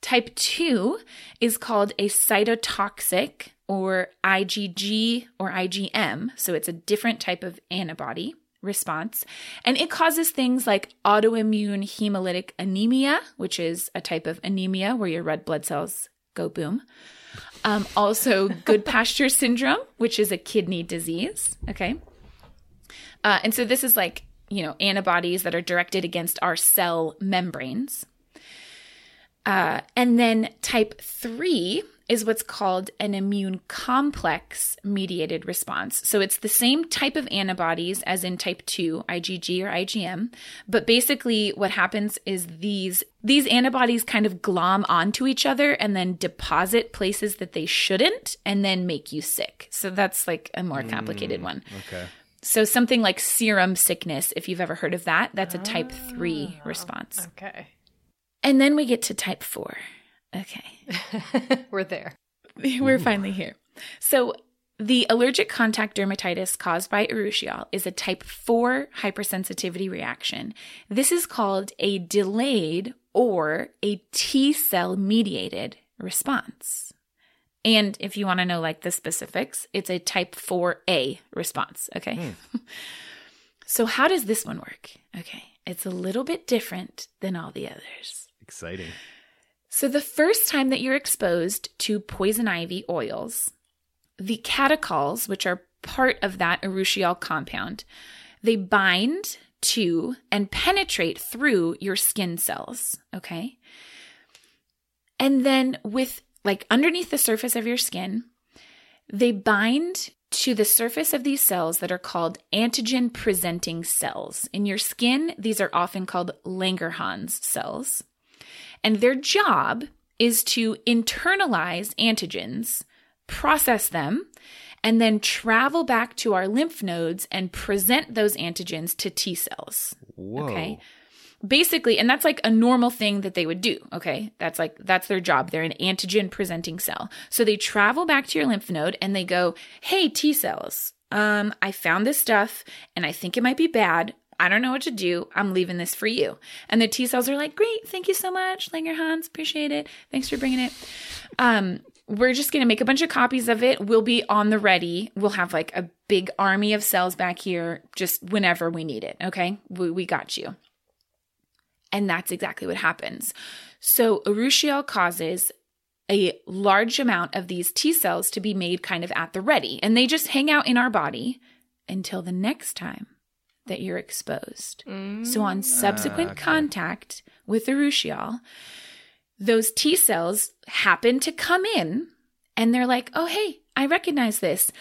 Type 2 is called a cytotoxic or IgG or IgM. So it's a different type of antibody response. And it causes things like autoimmune hemolytic anemia, which is a type of anemia where your red blood cells go boom. Um, also, good pasture syndrome, which is a kidney disease. Okay. Uh, and so this is like, you know, antibodies that are directed against our cell membranes. Uh, and then type three is what's called an immune complex mediated response. So it's the same type of antibodies as in type 2, IgG or IgM, but basically what happens is these these antibodies kind of glom onto each other and then deposit places that they shouldn't and then make you sick. So that's like a more complicated mm, one. Okay. So something like serum sickness, if you've ever heard of that, that's a type 3 ah, response. Okay. And then we get to type 4. Okay. We're there. We're finally here. So, the allergic contact dermatitis caused by urushiol is a type 4 hypersensitivity reaction. This is called a delayed or a T cell mediated response. And if you want to know like the specifics, it's a type 4A response. Okay. Hmm. so, how does this one work? Okay. It's a little bit different than all the others. Exciting. So, the first time that you're exposed to poison ivy oils, the catechols, which are part of that urushiol compound, they bind to and penetrate through your skin cells. Okay. And then, with like underneath the surface of your skin, they bind to the surface of these cells that are called antigen presenting cells. In your skin, these are often called Langerhans cells. And their job is to internalize antigens, process them, and then travel back to our lymph nodes and present those antigens to T cells. Whoa. Okay. Basically, and that's like a normal thing that they would do. Okay. That's like, that's their job. They're an antigen presenting cell. So they travel back to your lymph node and they go, Hey, T cells, um, I found this stuff and I think it might be bad. I don't know what to do. I'm leaving this for you. And the T cells are like, Great. Thank you so much. Langerhans. Appreciate it. Thanks for bringing it. Um, we're just going to make a bunch of copies of it. We'll be on the ready. We'll have like a big army of cells back here just whenever we need it. Okay. We, we got you. And that's exactly what happens. So, Urushiol causes a large amount of these T cells to be made kind of at the ready, and they just hang out in our body until the next time that you're exposed. So, on subsequent Ah, okay. contact with the Urushiol, those T cells happen to come in and they're like, oh, hey, I recognize this.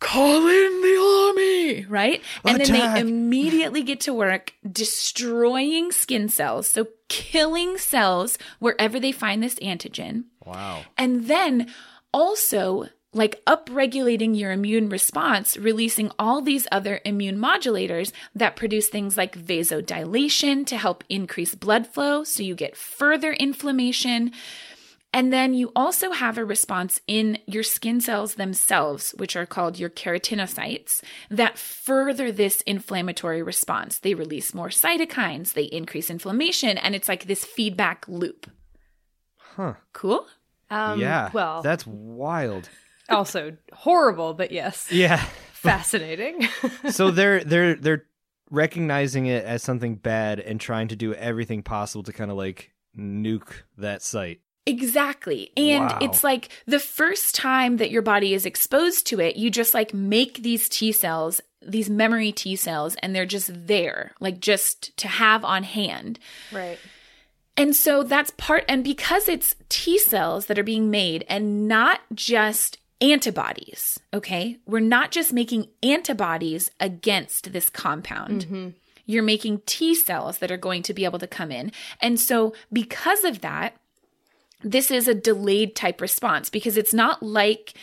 Call in the army, right? And then they immediately get to work destroying skin cells. So killing cells wherever they find this antigen. Wow. And then also like upregulating your immune response, releasing all these other immune modulators that produce things like vasodilation to help increase blood flow. So you get further inflammation. And then you also have a response in your skin cells themselves, which are called your keratinocytes, that further this inflammatory response. They release more cytokines, they increase inflammation, and it's like this feedback loop. Huh. Cool? Um, yeah. Well, that's wild. Also horrible, but yes, Yeah. fascinating. so they're they're they're recognizing it as something bad and trying to do everything possible to kind of like nuke that site. Exactly. And Wow. it's like the first time that your body is exposed to it, you just like make these T cells, these memory T cells, and they're just there, like just to have on hand. right. And so that's part, and because it's T cells that are being made and not just antibodies, okay? We're not just making antibodies against this compound. Mm-hmm. You're making T cells that are going to be able to come in. And so because of that, this is a delayed type response because it's not like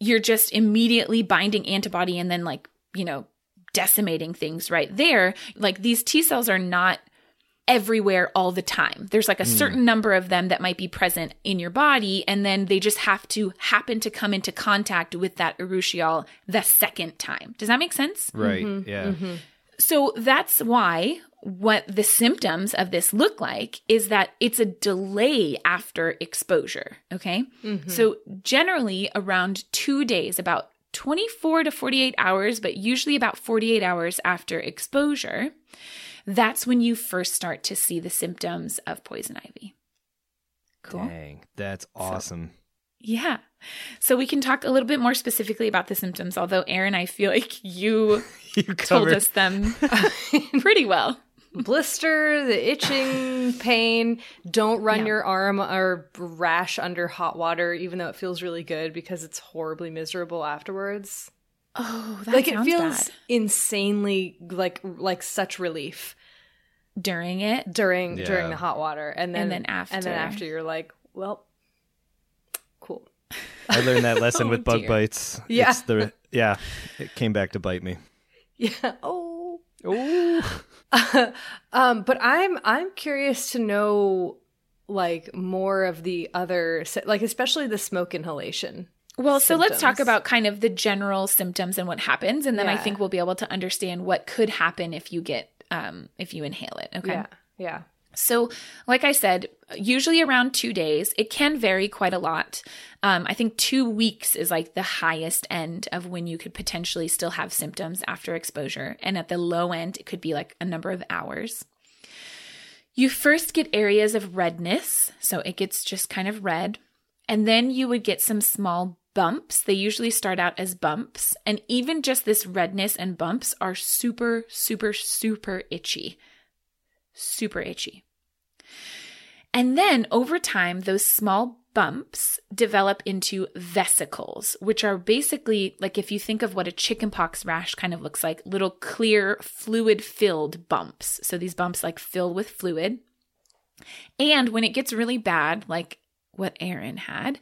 you're just immediately binding antibody and then like, you know, decimating things right there. Like these T cells are not everywhere all the time. There's like a hmm. certain number of them that might be present in your body, and then they just have to happen to come into contact with that urushiol the second time. Does that make sense? Right. Mm-hmm. Yeah. Mm-hmm. So that's why what the symptoms of this look like is that it's a delay after exposure. Okay. Mm-hmm. So generally around two days, about 24 to 48 hours, but usually about 48 hours after exposure, that's when you first start to see the symptoms of poison ivy. Cool. Dang, that's awesome. Yeah. So we can talk a little bit more specifically about the symptoms, although Erin, I feel like you you told us them pretty well. Blister, the itching, pain. Don't run Yeah. your arm or rash under hot water, even though it feels really good because it's horribly miserable afterwards. Oh, that like it feels bad. insanely like like such relief during it. during Yeah. during the hot water, and then And then after and then after. after you're like, well, cool. I learned that lesson Oh, with bug dear. bites. Yeah. It's the yeah, it came back to bite me. Yeah. Oh. Oh. um, but I'm I'm curious to know like more of the other like especially the smoke inhalation. Well, so let's talk about kind of the general symptoms and what happens, and then I think we'll be able to understand what could happen if you get um if you inhale it. Okay. Yeah. Yeah. So, like I said, usually around two days. It can vary quite a lot. Um, I think two weeks is like the highest end of when you could potentially still have symptoms after exposure. And at the low end, it could be like a number of hours. You first get areas of redness. So it gets just kind of red. And then you would get some small bumps. They usually start out as bumps. And even just this redness and bumps are super, super, super itchy super itchy. And then over time, those small bumps develop into vesicles, which are basically like if you think of what a chickenpox rash kind of looks like, little clear fluid filled bumps. So these bumps like fill with fluid. And when it gets really bad, like what Erin had.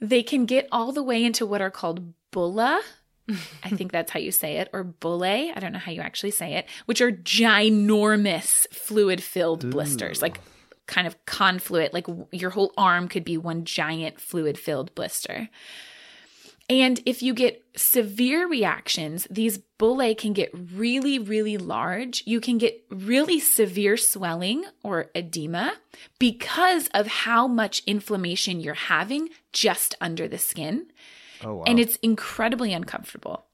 They can get all the way into what are called bulla. I think that's how you say it, or bulle. I don't know how you actually say it, which are ginormous fluid filled blisters, like kind of confluent, like your whole arm could be one giant fluid filled blister. And if you get severe reactions, these bullae can get really, really large. You can get really severe swelling or edema because of how much inflammation you're having just under the skin. Oh wow. And it's incredibly uncomfortable.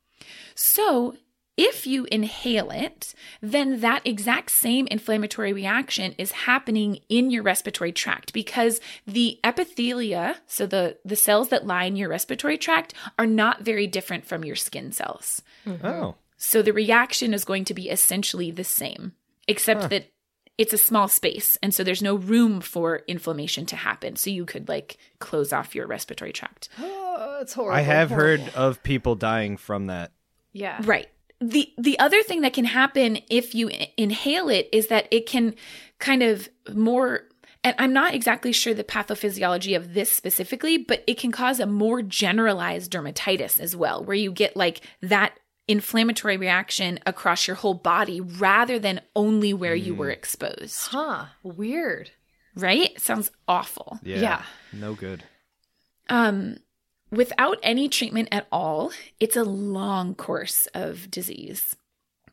So, if you inhale it, then that exact same inflammatory reaction is happening in your respiratory tract because the epithelia, so the, the cells that line your respiratory tract, are not very different from your skin cells. Mm-hmm. oh. So the reaction is going to be essentially the same, except that it's a small space. And so there's no room for inflammation to happen. So you could like close off your respiratory tract. Oh, it's horrible. I have horrible. heard of people dying from that. Yeah. Right. The the other thing that can happen if you inhale it is that it can kind of more and I'm not exactly sure the pathophysiology of this specifically, but it can cause a more generalized dermatitis as well, where you get like that inflammatory reaction across your whole body rather than only where you were exposed. Huh. Weird. Right? Sounds awful. Yeah. Yeah. No good. Um, without any treatment at all, it's a long course of disease.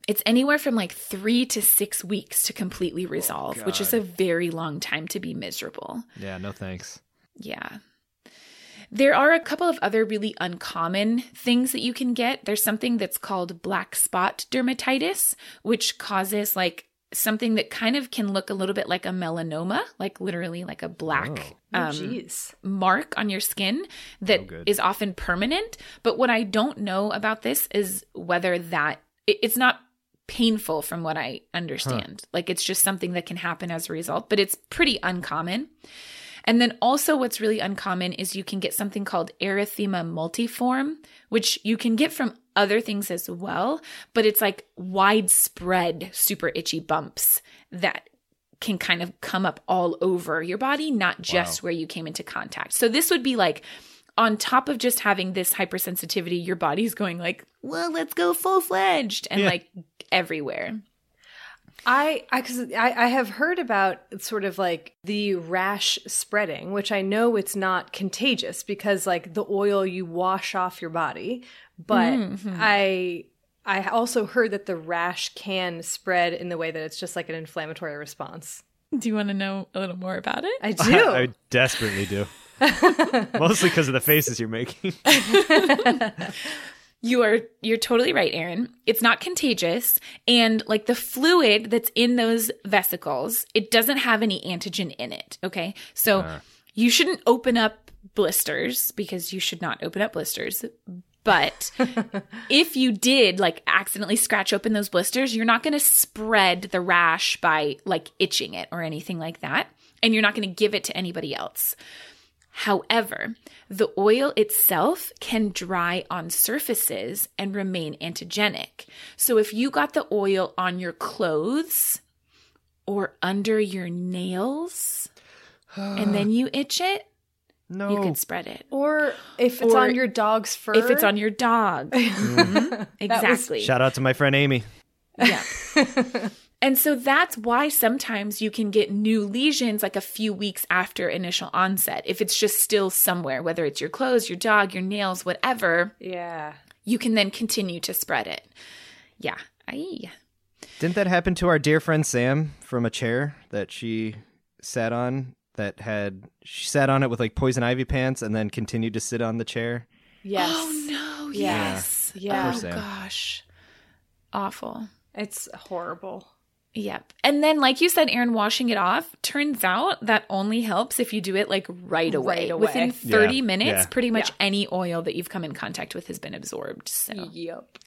It's anywhere from like three to six weeks to completely oh, resolve, which is a very long time to be miserable. Yeah, no thanks. Yeah. There are a couple of other really uncommon things that you can get. There's something that's called black spot dermatitis, which causes like something that kind of can look a little bit like a melanoma, like literally like a black Oh, um, jeez. mark on your skin that good. is often permanent. But what I don't know about this is whether that it- it's not painful from what I understand. Like it's just something that can happen as a result, but it's pretty uncommon. And then also what's really uncommon is you can get something called erythema multiforme, which you can get from other things as well, but it's like widespread super itchy bumps that can kind of come up all over your body, not just where you came into contact. So this would be like on top of just having this hypersensitivity, your body's going like, well, let's go full fledged and Yeah. like everywhere. I I cuz I, I have heard about sort of like the rash spreading, which I know it's not contagious because like the oil you wash off your body, but mm-hmm. I I also heard that the rash can spread in the way that it's just like an inflammatory response. Do you want to know a little more about it? I do. I desperately do. Mostly because of the faces you're making. You are you're totally right, Erin. It's not contagious and like the fluid that's in those vesicles, it doesn't have any antigen in it, okay? So uh. you shouldn't open up blisters because you should not open up blisters. But if you did like accidentally scratch open those blisters, you're not going to spread the rash by like itching it or anything like that, and you're not going to give it to anybody else. However, the oil itself can dry on surfaces and remain antigenic. So if you got the oil on your clothes or under your nails and then you itch it, No. you could spread it. Or if it's Or on your dog's fur. If it's on your dog. Mhm. Exactly. Shout out to my friend Amy. Yeah. and so that's why sometimes you can get new lesions like a few weeks after initial onset. If it's just still somewhere, whether it's your clothes, your dog, your nails, whatever, Yeah. you can then continue to spread it. Yeah. Aye. Didn't that happen to our dear friend Sam from a chair that she sat on that had she sat on it with like poison ivy pants and then continued to sit on the chair? Yes. Oh no. Yes. Yeah. Oh gosh. Awful. It's horrible. Yep. And then, like you said, Erin, washing it off turns out that only helps if you do it like right away. Right away. Within 30 Yeah. minutes, Yeah. pretty much Yeah. any oil that you've come in contact with has been absorbed. So, Yep.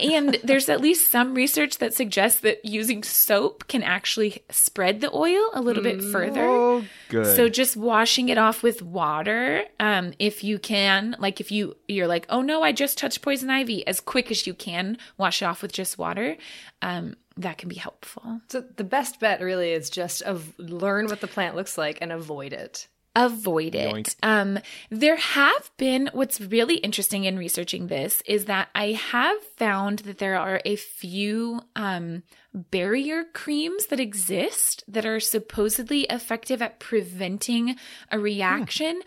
and there's at least some research that suggests that using soap can actually spread the oil a little bit further. Oh, good. So just washing it off with water, um, if you can, like if you you're like, oh no, I just touched poison ivy, as quick as you can, wash it off with just water. Um, that can be helpful. So the best bet really is just of learn what the plant looks like and avoid it. avoid it. Yoink. Um, there have been, what's really interesting in researching this is that I have found that there are a few um, barrier creams that exist that are supposedly effective at preventing a reaction,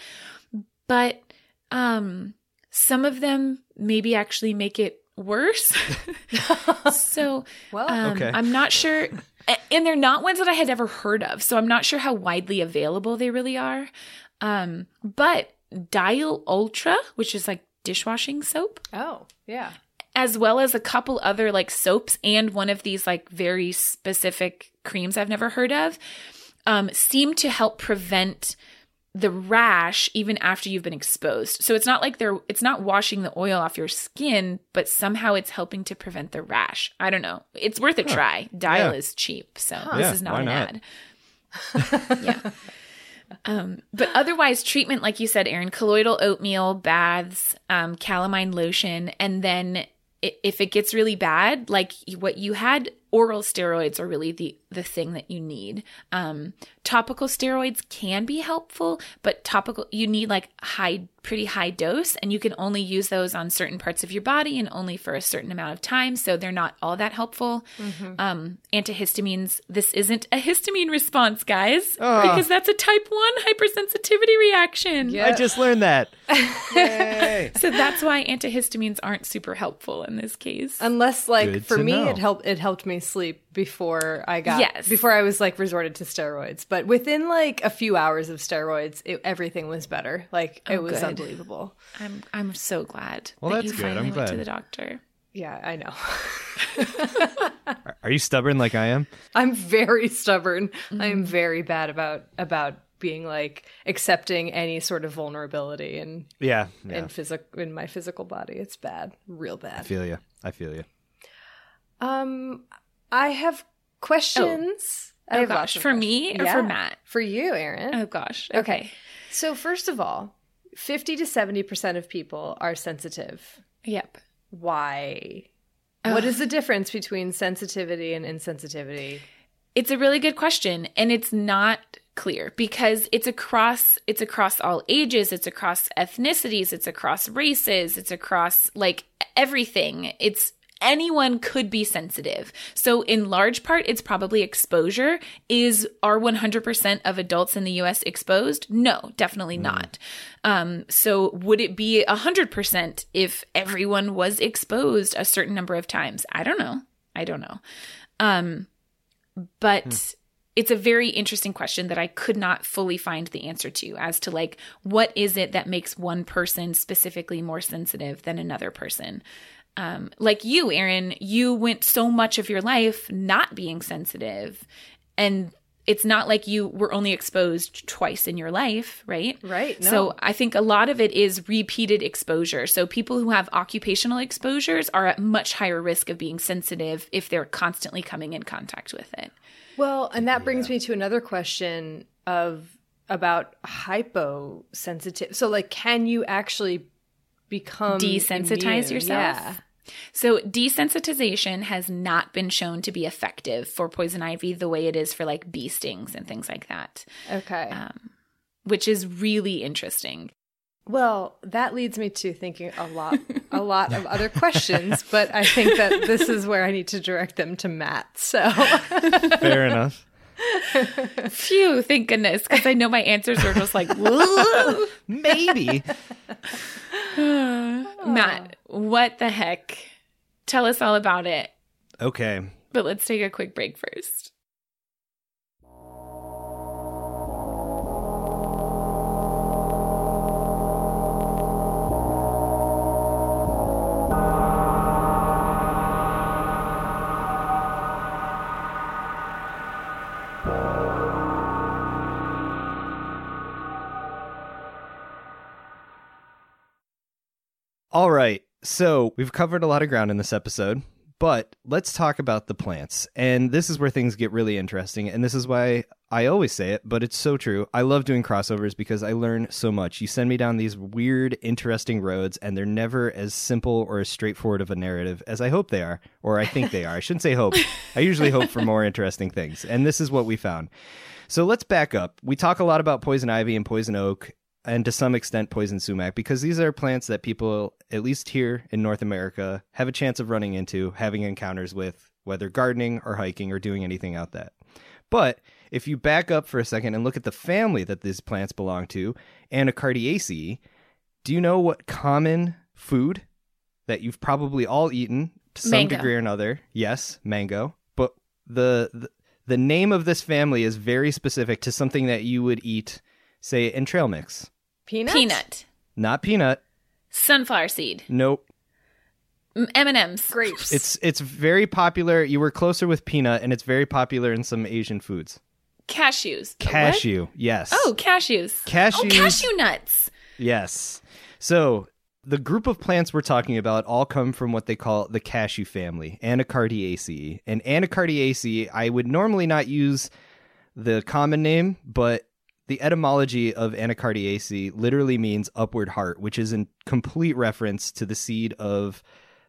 but um, some of them maybe actually make it worse. so Well, um, Okay. I'm not sure. And they're not ones that I had ever heard of. So I'm not sure how widely available they really are. Um, but Dial Ultra, which is like dishwashing soap, oh, yeah. as well as a couple other like soaps and one of these like very specific creams I've never heard of, um, seem to help prevent the rash even after you've been exposed. So it's not like they're it's not washing the oil off your skin, but somehow it's helping to prevent the rash. I don't know. It's worth a try. Dial Yeah. is cheap, so Yeah, this is not an not? ad. yeah. Um, but otherwise, treatment, like you said, Erin, colloidal oatmeal, baths, um, calamine lotion, and then if it gets really bad, like what you had, oral steroids are really the the thing that you need. Um, topical steroids can be helpful, but topical you need like high, pretty high dose, and you can only use those on certain parts of your body and only for a certain amount of time, so they're not all that helpful. Um, antihistamines. This isn't a histamine response, guys, Oh. because that's a type one hypersensitivity reaction. Yeah. I just learned that. Yay. So that's why antihistamines aren't super helpful in this case. Unless, like, Good for me, know. it helped. It helped me sleep before I got. Yes. Before I was like resorted to steroids, but within like a few hours of steroids, it, everything was better. Like it Oh, was good. unbelievable. I'm I'm so glad Well, that that's you good. I'm finally went to the doctor. Yeah, I know. Are- Are you stubborn like I am? I'm very stubborn. I Mm-hmm. am very bad about about being like accepting any sort of vulnerability and Yeah. yeah. in physic in my physical body. It's bad, real bad. I bad. feel you. I feel you. Um, I have questions. Oh, oh have gosh, for me or questions. for Matt? For you, Erin. Oh gosh. Okay. So first of all, fifty to seventy percent of people are sensitive. Yep. Why? What is the difference between sensitivity and insensitivity? It's a really good question and it's not clear because it's across it's across all ages, it's across ethnicities, it's across races, it's across like everything. It's anyone could be sensitive. So in large part it's probably exposure. Is are 100% of adults in the US exposed? No, definitely not. Um so would it be 100% if everyone was exposed a certain number of times? I don't know. I don't know. Um but it's a very interesting question that I could not fully find the answer to as to like what is it that makes one person specifically more sensitive than another person. Um, like you, Erin, you went so much of your life not being sensitive, and it's not like you were only exposed twice in your life, right? Right, no. So I think a lot of it is repeated exposure. So people who have occupational exposures are at much higher risk of being sensitive if they're constantly coming in contact with it. Well, and that brings me to another question of about hyposensitive. So, like, can you actually become Desensitize immune? yourself? Yeah. So desensitization has not been shown to be effective for poison ivy the way it is for like bee stings and things like that, Okay. um, which is really interesting. Well, that leads me to thinking a lot, a lot of other questions, but I think that this is where I need to direct them to Matt. So, Fair enough. Phew, thank goodness, because I know my answers are just like, Maybe. Matt, what the heck? Tell us all about it. Okay. But let's take a quick break first. So we've covered a lot of ground in this episode, but let's talk about the plants. And this is where things get really interesting. And this is why I always say it, but it's so true. I love doing crossovers because I learn so much. You send me down these weird, interesting roads, and they're never as simple or as straightforward of a narrative as I hope they are, or I think they are. I shouldn't say hope. I usually hope for more interesting things, and this is what we found. So let's back up. We talk a lot about poison ivy and poison oak, and to some extent poison sumac, because these are plants that people, at least here in North America, have a chance of running into, having encounters with, whether gardening or hiking or doing anything out that. But if you back up for a second and look at the family that these plants belong to, Anacardiaceae, do you know what common food that you've probably all eaten to some Mango. degree or another? Yes, mango. But the, the the name of this family is very specific to something that you would eat, say, in trail mix. Peanut? Peanut, Not peanut. sunflower seed, Nope. M and M's, Grapes. It's it's very popular. You were closer with peanut, and it's very popular in some Asian foods. cashews. What? Cashew, yes. Oh, cashews. Oh, cashews. Oh, cashew nuts. Yes. So the group of plants we're talking about all come from what they call the cashew family, Anacardiaceae. And Anacardiaceae, I would normally not use the common name, but the etymology of Anacardiaceae literally means upward heart, which is in complete reference to the seed of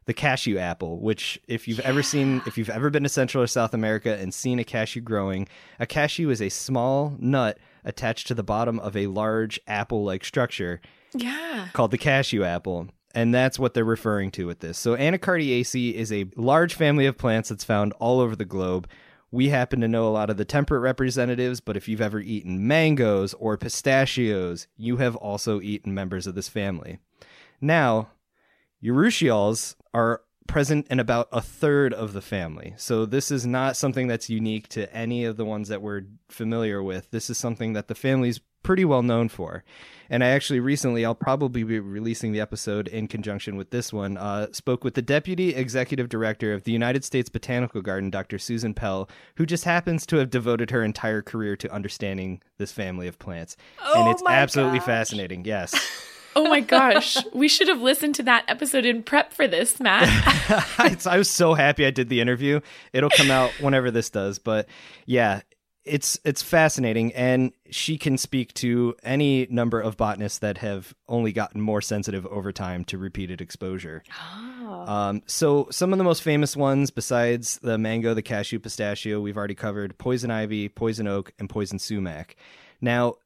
the cashew apple, which if you've ever seen if you've ever been to Central or South America and seen a cashew growing, a cashew is a small nut attached to the bottom of a large apple-like structure Yeah. called the cashew apple. And that's what they're referring to with this. So Anacardiaceae is a large family of plants that's found all over the globe. We happen to know a lot of the temperate representatives, but if you've ever eaten mangoes or pistachios, you have also eaten members of this family. Now, urushiols are present in about a third of the family. So this is not something that's unique to any of the ones that we're familiar with. This is something that the family's pretty well known for. And I actually recently, I'll probably be releasing the episode in conjunction with this one, uh, spoke with the Deputy Executive Director of the United States Botanical Garden, Dr. Susan Pell, who just happens to have devoted her entire career to understanding this family of plants. and Oh it's my absolutely gosh. fascinating. Yes. Oh my gosh. we should have listened to that episode in prep for this, Matt. I I was so happy I did the interview. It'll come out whenever this does, but yeah, it's it's fascinating and she can speak to any number of botanists that have only gotten more sensitive over time to repeated exposure. Um, so some of the most famous ones besides the mango, the cashew, pistachio, we've already covered poison ivy, poison oak, and poison sumac. Now,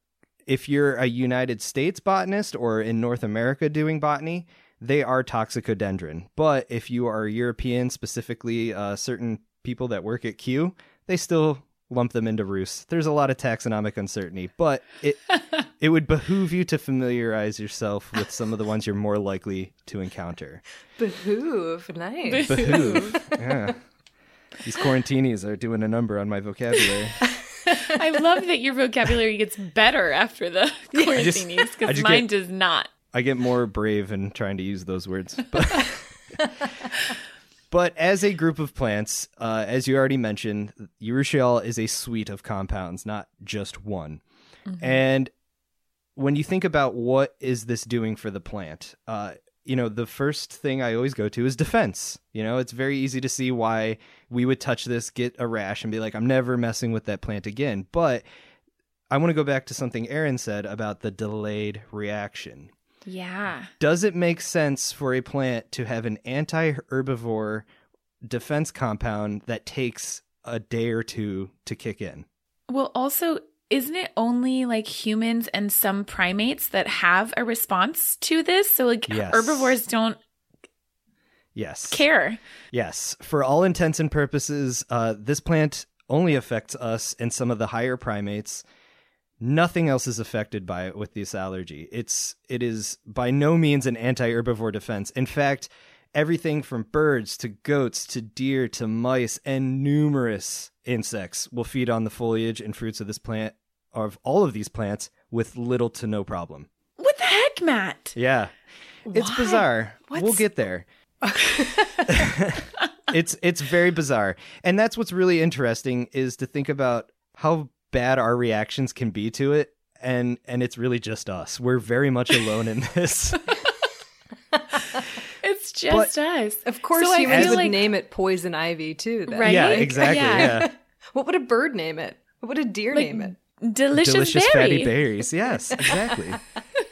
if you're a United States botanist or in North America doing botany, they are toxicodendron. But if you are European, specifically uh, certain people that work at Kew they still lump them into Rhus. There's a lot of taxonomic uncertainty, but it it would behoove you to familiarize yourself with some of the ones you're more likely to encounter. Behoove. Nice. Behoove. yeah. These quarantinis are doing a number on my vocabulary. I love that your vocabulary gets better after the I just- quarantinis because mine get- does not. I get more brave in trying to use those words. But, but as a group of plants, uh, as you already mentioned, Urushiol is a suite of compounds, not just one. And when you think about what is this doing for the plant, uh, you know, the first thing I always go to is defense. You know, it's very easy to see why we would touch this, get a rash, and be like, I'm never messing with that plant again. But I want to go back to something Erin said about the delayed reaction Yeah. does it make sense for a plant to have an anti herbivore defense compound that takes a day or two to kick in? Well, also, isn't it only like humans and some primates that have a response to this? So, like, Yes. herbivores don't Yes. care. Yes. For all intents and purposes, uh, this plant only affects us and some of the higher primates. Nothing else is affected by it with this allergy. It's it is by no means an anti-herbivore defense. In fact, everything from birds to goats to deer to mice and numerous insects will feed on the foliage and fruits of this plant of all of these plants with little to no problem. What the heck, Matt? Yeah. It's bizarre. We'll get there. it's it's very bizarre. And that's what's really interesting is to think about how bad our reactions can be to it and and it's really just us. We're very much alone in this. It's just us. Of course, So I humans would like- name it poison ivy too. Then. Right? yeah, exactly. Yeah. Yeah. What would a bird name it? What would a deer Like, name it? Delicious, delicious berry. fatty berries. Yes, exactly.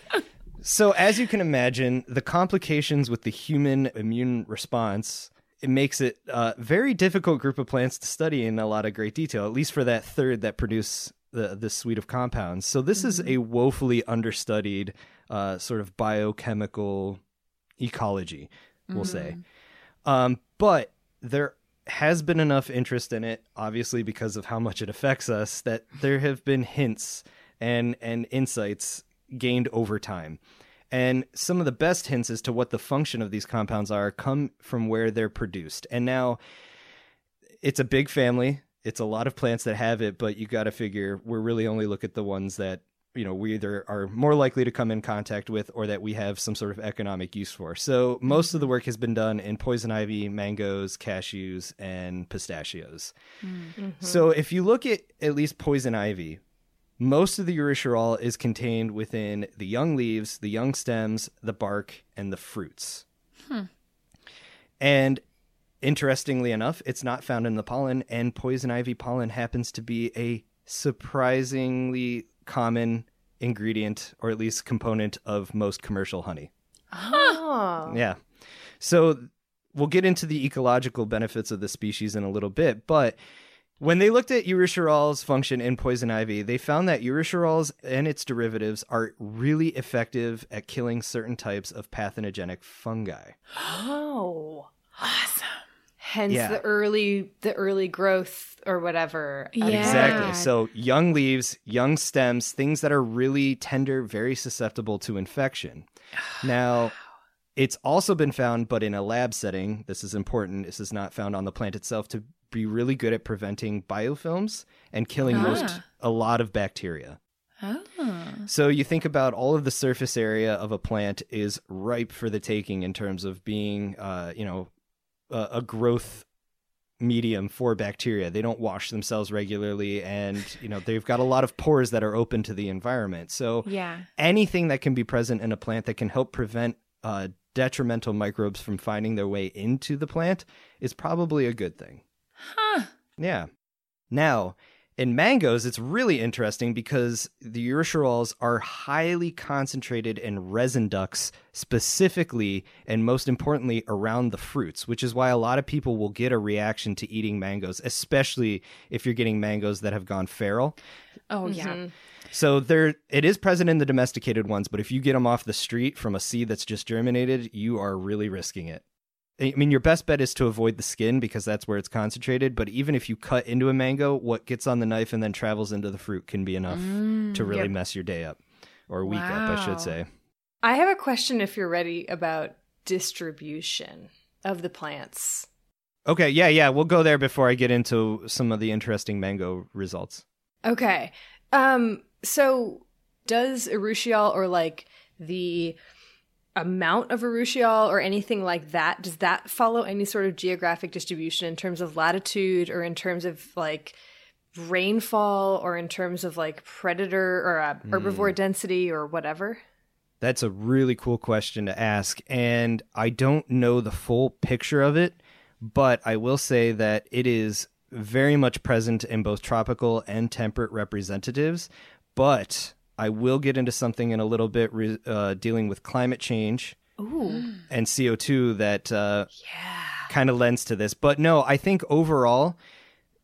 so, as you can imagine, the complications with the human immune response it makes it a very difficult group of plants to study in a lot of great detail. At least for that third that produce the this suite of compounds. So, this is a woefully understudied uh, sort of biochemical ecology, we'll say. Um, but there has been enough interest in it, obviously because of how much it affects us, that there have been hints and and insights gained over time. And some of the best hints as to what the function of these compounds are come from where they're produced. And now it's a big family. It's a lot of plants that have it, but you got to figure we're really only look at the ones that you know we either are more likely to come in contact with or that we have some sort of economic use for. So most of the work has been done in poison ivy, mangoes, cashews, and pistachios. Mm-hmm. So if you look at at least poison ivy, most of the urushiol is contained within the young leaves, the young stems, the bark, and the fruits. And interestingly enough, it's not found in the pollen, and poison ivy pollen happens to be a surprisingly common ingredient, or at least component, of most commercial honey. Oh. Yeah. So we'll get into the ecological benefits of the species in a little bit, but when they looked at urushiol's function in poison ivy, they found that urushiols and its derivatives are really effective at killing certain types of pathogenic fungi. Oh. Awesome. Hence Yeah. the early the early growth or whatever. Yeah. Exactly. So young leaves, young stems, things that are really tender, very susceptible to infection. Now, it's also been found, but in a lab setting, this is important. This is not found on the plant itself to be really good at preventing biofilms and killing most Ah. a lot of bacteria. Oh. So you think about all of the surface area of a plant is ripe for the taking in terms of being, uh, you know, a, a growth medium for bacteria. They don't wash themselves regularly, and you know they've got a lot of pores that are open to the environment. So Yeah. anything that can be present in a plant that can help prevent uh, detrimental microbes from finding their way into the plant is probably a good thing. Huh. Yeah. Now, in mangoes, it's really interesting because the urushiols are highly concentrated in resin ducts, specifically and most importantly around the fruits, which is why a lot of people will get a reaction to eating mangoes, especially if you're getting mangoes that have gone feral. Oh yeah. Mm-hmm. So there, it is present in the domesticated ones, but if you get them off the street from a seed that's just germinated, you are really risking it. I mean, your best bet is to avoid the skin because that's where it's concentrated. But even if you cut into a mango, what gets on the knife and then travels into the fruit can be enough to really Yep. mess your day up or week up, I should say. I have a question if you're ready about distribution of the plants. Okay, yeah, yeah, we'll go there before I get into some of the interesting mango results. Okay. Um so does urushiol or like the amount of urushiol or anything like that does that follow any sort of geographic distribution in terms of latitude or in terms of like rainfall or in terms of like predator or uh, herbivore density or whatever? That's a really cool question to ask. And I don't know the full picture of it, but I will say that it is very much present in both tropical and temperate representatives. But I will get into something in a little bit re- uh, dealing with climate change Ooh. and CO2 that uh, Yeah. kind of lends to this. But no, I think overall,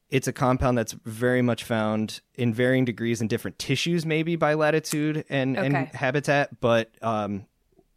it's a compound that's very much found in varying degrees in different tissues, maybe by latitude and, and habitat. But, um,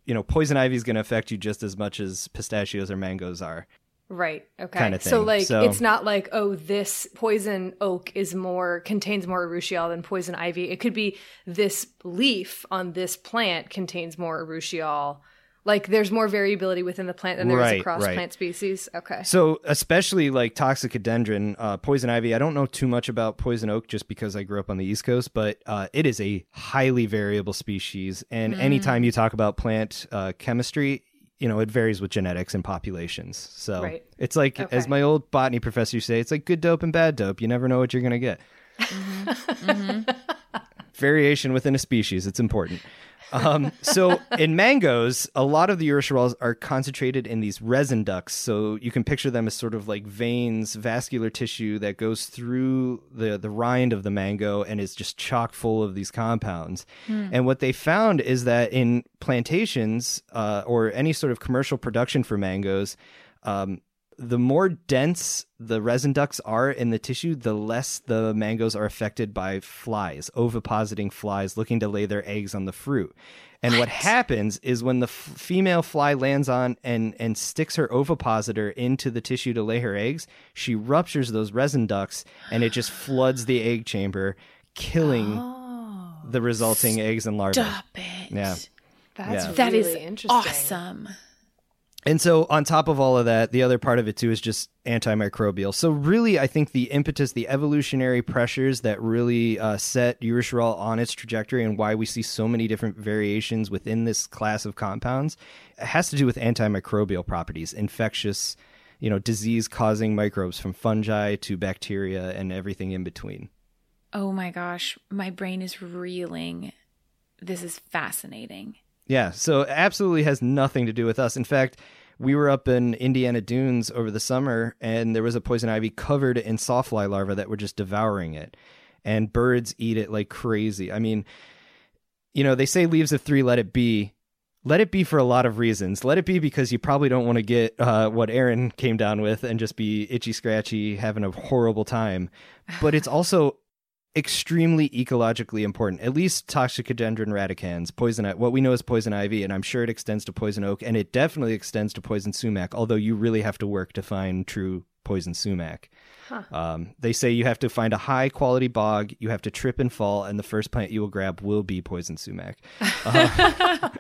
you know, poison ivy is going to affect you just as much as pistachios or mangoes are. Right. Okay. Kinda So like So- it's not like oh this poison oak is more contains more urushiol than poison ivy. It could be this leaf on this plant contains more urushiol. Like there's more variability within the plant than there is Right, across right. plant species. Okay. So, especially like toxicodendron, uh, poison ivy. I don't know too much about poison oak just because I grew up on the East Coast, but uh, it is a highly variable species. And anytime you talk about plant uh, chemistry, you know, it varies with genetics and populations. So Right. it's like, Okay. as my old botany professor used to say, it's like good dope and bad dope. You never know what you're going to get. Mm-hmm. Mm-hmm. Variation within a species, it's important. Um, so in mangoes, a lot of the urushiols are concentrated in these resin ducts. So you can picture them as sort of like veins, vascular tissue that goes through the, the rind of the mango and is just chock full of these compounds. And what they found is that in plantations uh, or any sort of commercial production for mangoes, um, the more dense the resin ducts are in the tissue, the less the mangoes are affected by flies, ovipositing flies looking to lay their eggs on the fruit. And what, happens is when the f- female fly lands on and, and sticks her ovipositor into the tissue to lay her eggs, she ruptures those resin ducts and it just floods the egg chamber, killing oh. the resulting eggs and larvae. Stop it. Yeah. That's Yeah. That is interesting. awesome. And so, on top of all of that, the other part of it too is just antimicrobial. So, really, I think the impetus, the evolutionary pressures that really uh, set urushiol on its trajectory and why we see so many different variations within this class of compounds has to do with antimicrobial properties, infectious, you know, disease causing microbes from fungi to bacteria and everything in between. Oh my gosh, my brain is reeling. This is fascinating. Yeah, so absolutely has nothing to do with us. In fact, we were up in Indiana Dunes over the summer, and there was a poison ivy covered in sawfly larvae that were just devouring it. And birds eat it like crazy. I mean, you know, they say leaves of three, let it be. Let it be for a lot of reasons. Let it be because you probably don't want to get uh, what Erin came down with and just be itchy, scratchy, having a horrible time. But it's also extremely ecologically important. At least Toxicodendron radicans, poison what we know as poison ivy, and I'm sure it extends to poison oak, and it definitely extends to poison sumac. Although you really have to work to find true poison sumac. Um, they say you have to find a high quality bog, you have to trip and fall, and the first plant you will grab will be poison sumac. Uh,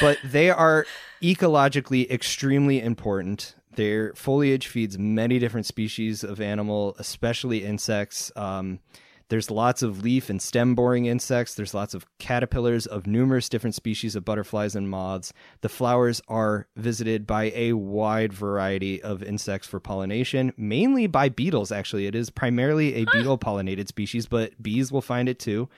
but they are ecologically extremely important. Their foliage feeds many different species of animal, especially insects. Um, there's lots of leaf and stem boring insects. There's lots of caterpillars of numerous different species of butterflies and moths. The flowers are visited by a wide variety of insects for pollination, mainly by beetles, actually. It is primarily a beetle pollinated species, but bees will find it too.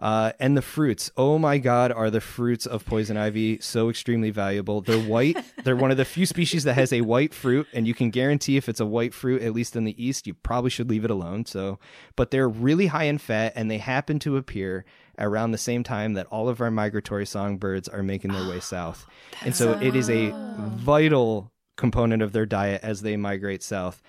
Uh, and the fruits. Oh my God, are the fruits of poison ivy so extremely valuable? They're white. They're one of the few species that has a white fruit, and you can guarantee if it's a white fruit, at least in the east, you probably should leave it alone. So, but they're really high in fat, and they happen to appear around the same time that all of our migratory songbirds are making their way south. And so, it is a vital component of their diet as they migrate south.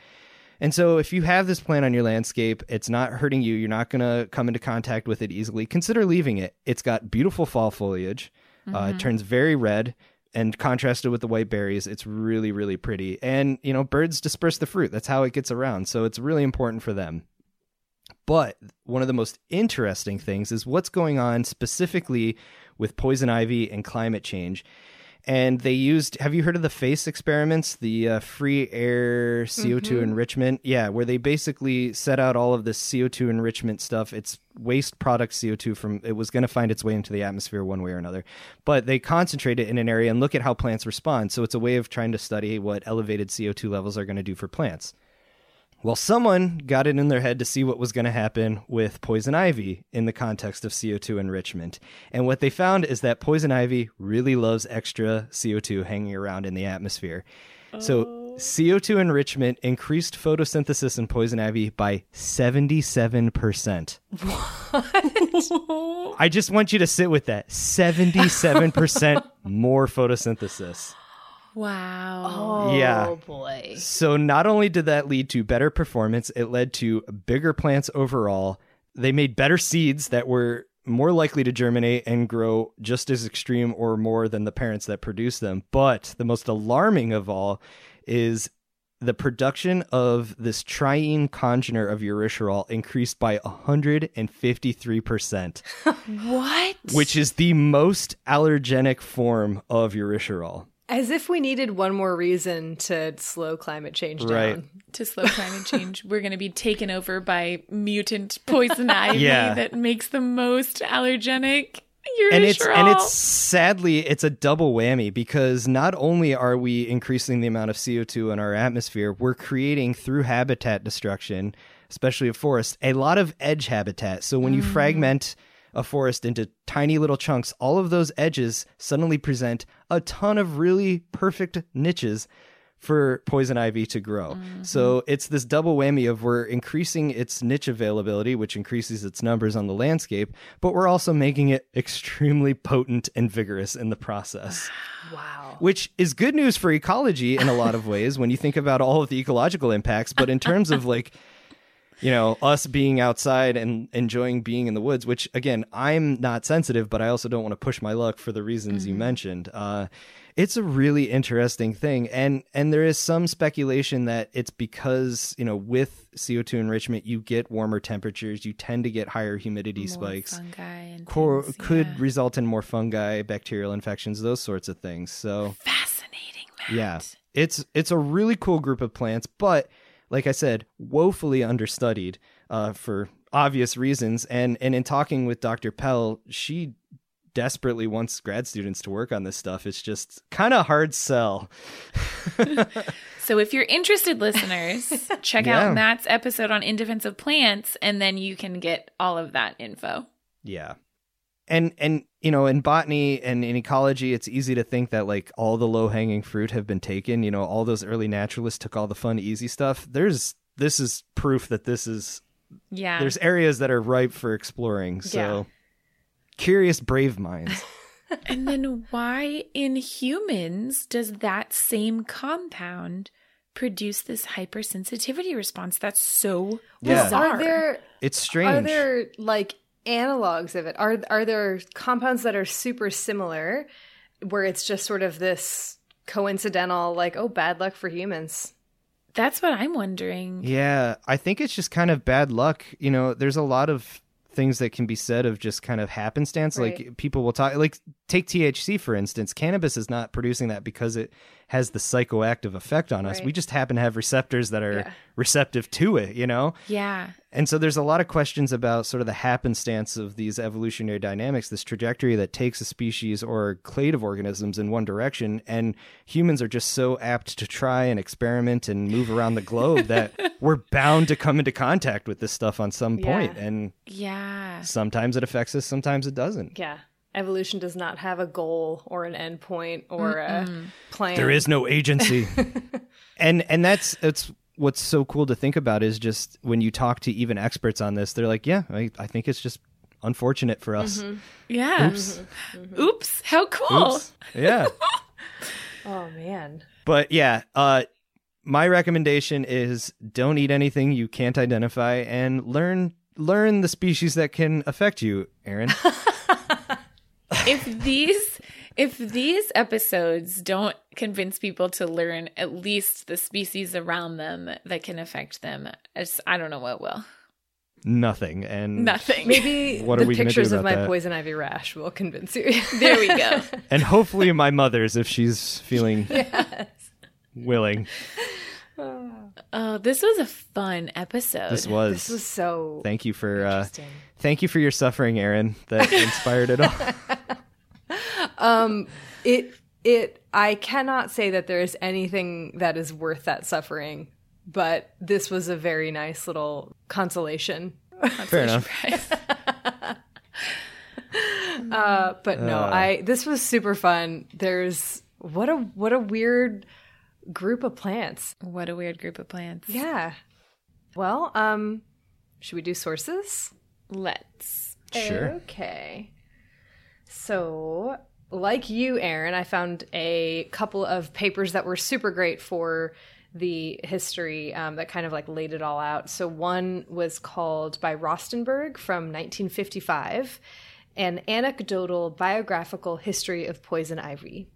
And so, if you have this plant on your landscape, it's not hurting you, you're not going to come into contact with it easily, consider leaving it. It's got beautiful fall foliage, uh, it turns very red. And contrasted with the white berries, it's really, really pretty. And, you know, birds disperse the fruit. That's how it gets around. So it's really important for them. But one of the most interesting things is what's going on specifically with poison ivy and climate change. And they used, have you heard of the FACE experiments, the uh, free air CO2 enrichment? Yeah, where they basically set out all of this CO2 enrichment stuff. It's waste product CO2 from, it was going to find its way into the atmosphere one way or another. But they concentrate it in an area and look at how plants respond. So it's a way of trying to study what elevated CO2 levels are going to do for plants. Well, someone got it in their head to see what was going to happen with poison ivy in the context of CO2 enrichment. And what they found is that poison ivy really loves extra CO2 hanging around in the atmosphere. So, CO2 enrichment increased photosynthesis in poison ivy by 77%. What? I just want you to sit with that. 77% more photosynthesis. Wow. Oh Yeah. boy. So not only did that lead to better performance, it led to bigger plants overall. They made better seeds that were more likely to germinate and grow just as extreme or more than the parents that produced them. But the most alarming of all is the production of this triene congener of urushiol increased by 153%, What? which is the most allergenic form of urushiol. As if we needed one more reason to slow climate change down. Right. to slow climate change, we're going to be taken over by mutant poison ivy Yeah. that makes the most allergenic. Urushiol. and it's and it's sadly it's a double whammy because not only are we increasing the amount of CO2 in our atmosphere, we're creating through habitat destruction, especially of forests, a lot of edge habitat. So when you mm. fragment a forest into tiny little chunks, all of those edges suddenly present a ton of really perfect niches for poison ivy to grow. Mm-hmm. So it's this double whammy of we're increasing its niche availability, which increases its numbers on the landscape, but we're also making it extremely potent and vigorous in the process. Wow. Which is good news for ecology in a lot of ways when you think about all of the ecological impacts, but in terms of like you know, us being outside and enjoying being in the woods, which again, I'm not sensitive, but I also don't want to push my luck for the reasons you mentioned. Uh, it's a really interesting thing, and and there is some speculation that it's because you know with CO2 enrichment, you get warmer temperatures, you tend to get higher humidity More spikes. fungi and Cor- things, could yeah. result in more fungi, bacterial infections, those sorts of things. So fascinating. Matt. yeah, it's it's a really cool group of plants, but like I said, woefully understudied uh, for obvious reasons. And and in talking with Dr. Pell, she desperately wants grad students to work on this stuff. It's just kind of hard sell. So if you're interested, listeners, check Yeah. out Matt's episode on In Defense of Plants, and then you can get all of that info. Yeah. And and you know, in botany and in ecology, it's easy to think that like all the low hanging fruit have been taken. You know, all those early naturalists took all the fun, easy stuff. There's this is proof that this is Yeah. there's areas that are ripe for exploring. So Yeah. curious, brave minds. and then why in humans does that same compound produce this hypersensitivity response? That's so Yeah. bizarre. Are there It's strange. are there like analogs of it? Are are there compounds that are super similar where it's just sort of this coincidental like oh bad luck for humans? That's what I'm wondering. Yeah, I think it's just kind of bad luck. You know, there's a lot of things that can be said of just kind of happenstance. Like people will talk, like take THC for instance. Cannabis is not producing that because it has the psychoactive effect on us. Right. We just happen to have receptors that are Yeah. receptive to it. You know, Yeah. and so there's a lot of questions about sort of the happenstance of these evolutionary dynamics, this trajectory that takes a species or a clade of organisms in one direction. And humans are just so apt to try and experiment and move around the globe that we're bound to come into contact with this stuff on some point. And Yeah. sometimes it affects us, sometimes it doesn't. Yeah. Evolution does not have a goal or an end point or a plan. There is no agency. and and that's it's what's so cool to think about is just when you talk to even experts on this, they're like, yeah, I, I think it's just unfortunate for us. Yeah. Oops. Oops. How cool. Oops. Yeah. Oh man. But yeah, uh my recommendation is don't eat anything you can't identify and learn learn the species that can affect you, Erin. if these if these episodes don't convince people to learn at least the species around them that can affect them, it's, I don't know what will. Nothing. And Nothing. Maybe What are the we gonna do pictures of my that? poison ivy rash will convince you. There we go. and hopefully my mother's if she's feeling willing. Oh, this was a fun episode. This was. this was so Thank you for uh thank you for your suffering, Erin. That inspired it all. Um, it it I cannot say that there is anything that is worth that suffering, but this was a very nice little consolation. Fair enough. Uh, but no, Uh. I this was super fun. There's what a what a weird group of plants. What a weird group of plants. Yeah. Well, um, should we do sources? Let's. Sure. Okay. So, like you, Erin, I found a couple of papers that were super great for the history um, that kind of like laid it all out. So, one was called by Rostenberg from 1955 An Anecdotal Biographical History of Poison Ivy.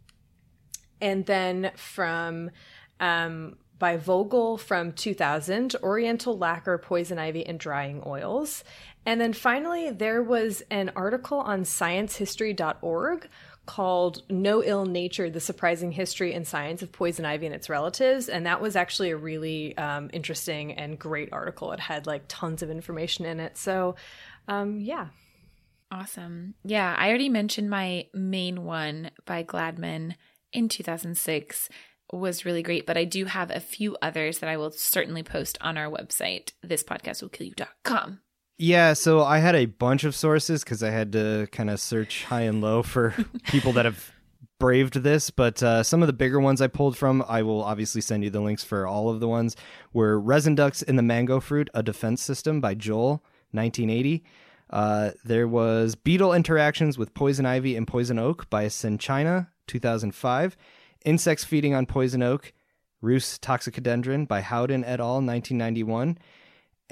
And then from um, by Vogel from 2000, Oriental Lacquer, Poison Ivy, and Drying Oils. And then finally, there was an article on sciencehistory.org called No Ill Nature The Surprising History and Science of Poison Ivy and Its Relatives. And that was actually a really um, interesting and great article. It had like tons of information in it. So, um, yeah. Awesome. Yeah, I already mentioned my main one by Gladman in 2006 was really great, but I do have a few others that I will certainly post on our website, thispodcastwillkillyou.com. Yeah, so I had a bunch of sources because I had to kind of search high and low for people that have braved this. But uh, some of the bigger ones I pulled from, I will obviously send you the links for all of the ones, were Resin Ducts in the Mango Fruit, A Defense System by Joel, 1980. Uh, there was Beetle Interactions with Poison Ivy and Poison Oak by China, 2005. Insects Feeding on Poison Oak, Rhus Toxicodendron by Howden et al., 1991.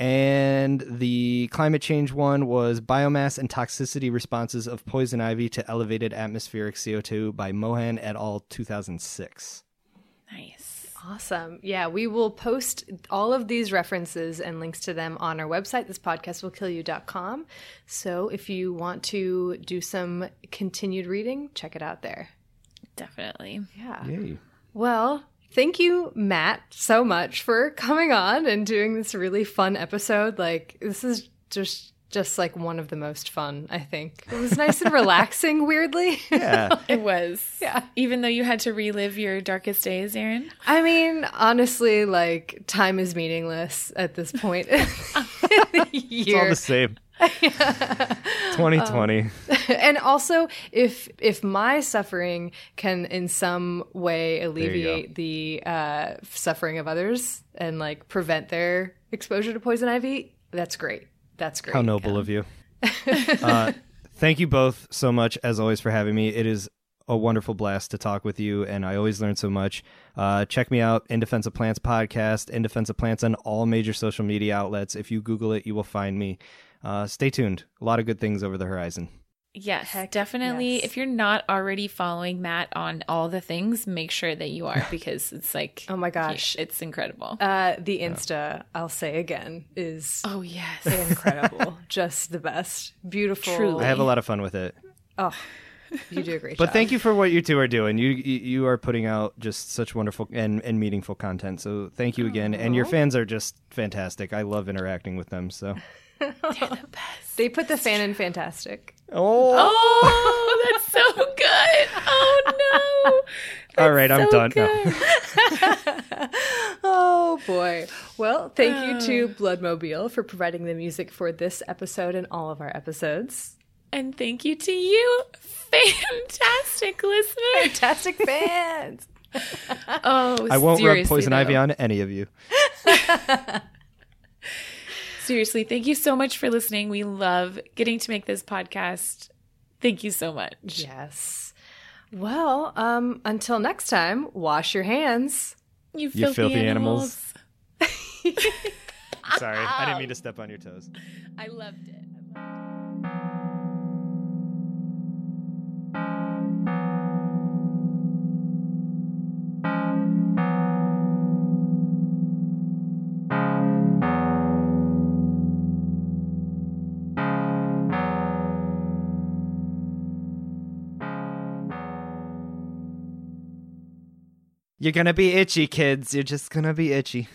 And the climate change one was Biomass and Toxicity Responses of Poison Ivy to Elevated Atmospheric CO2 by Mohan et al., 2006. Nice. Awesome. Yeah, we will post all of these references and links to them on our website, this thispodcastwillkillyou.com. So if you want to do some continued reading, check it out there. Definitely. Yeah. Yay. Well, thank you, Matt, so much for coming on and doing this really fun episode. Like, this is just just like one of the most fun, I think. It was nice and relaxing, weirdly. Yeah. It was. Yeah. Even though you had to relive your darkest days, Erin. I mean, honestly, like time is meaningless at this point in the It's all the same. 2020. and also if if my suffering can in some way alleviate the uh, suffering of others and like prevent their exposure to poison ivy, that's great. That's great. How noble of you. uh, thank you both so much, as always, for having me. It is a wonderful blast to talk with you, and I always learn so much. Uh, check me out, In Defense of Plants podcast, In Defense of Plants on all major social media outlets. If you Google it, you will find me. Uh, stay tuned. A lot of good things over the horizon. Yes, Heck definitely. yes. If you're not already following Matt on all the things, make sure that you are because it's like, Oh my gosh. it's incredible. Uh, the Insta, I'll say again, is oh, yes. incredible. Just the best. Beautiful. Truly. I have a lot of fun with it. Oh, you do a great But job. thank you for what you two are doing. You you you are putting out just such wonderful and, and meaningful content. So thank you again. And your fans are just fantastic. I love interacting with them. So They put the fan in fantastic. oh, Oh, that's so good. Oh, no. all right, I'm so done. No. Oh boy. Well, thank you to uh. Bloodmobile for providing the music for this episode and all of our episodes. And thank you to you, fantastic listeners. Fantastic fans. Oh, I won't rub poison though. ivy on any of you. Seriously, thank you so much for listening. We love getting to make this podcast. Thank you so much. yes. Well, um, until next time, wash your hands. You filthy, You filthy animals. animals. Sorry, I didn't mean to step on your toes. I loved it. You're gonna be itchy, kids. You're just gonna be itchy.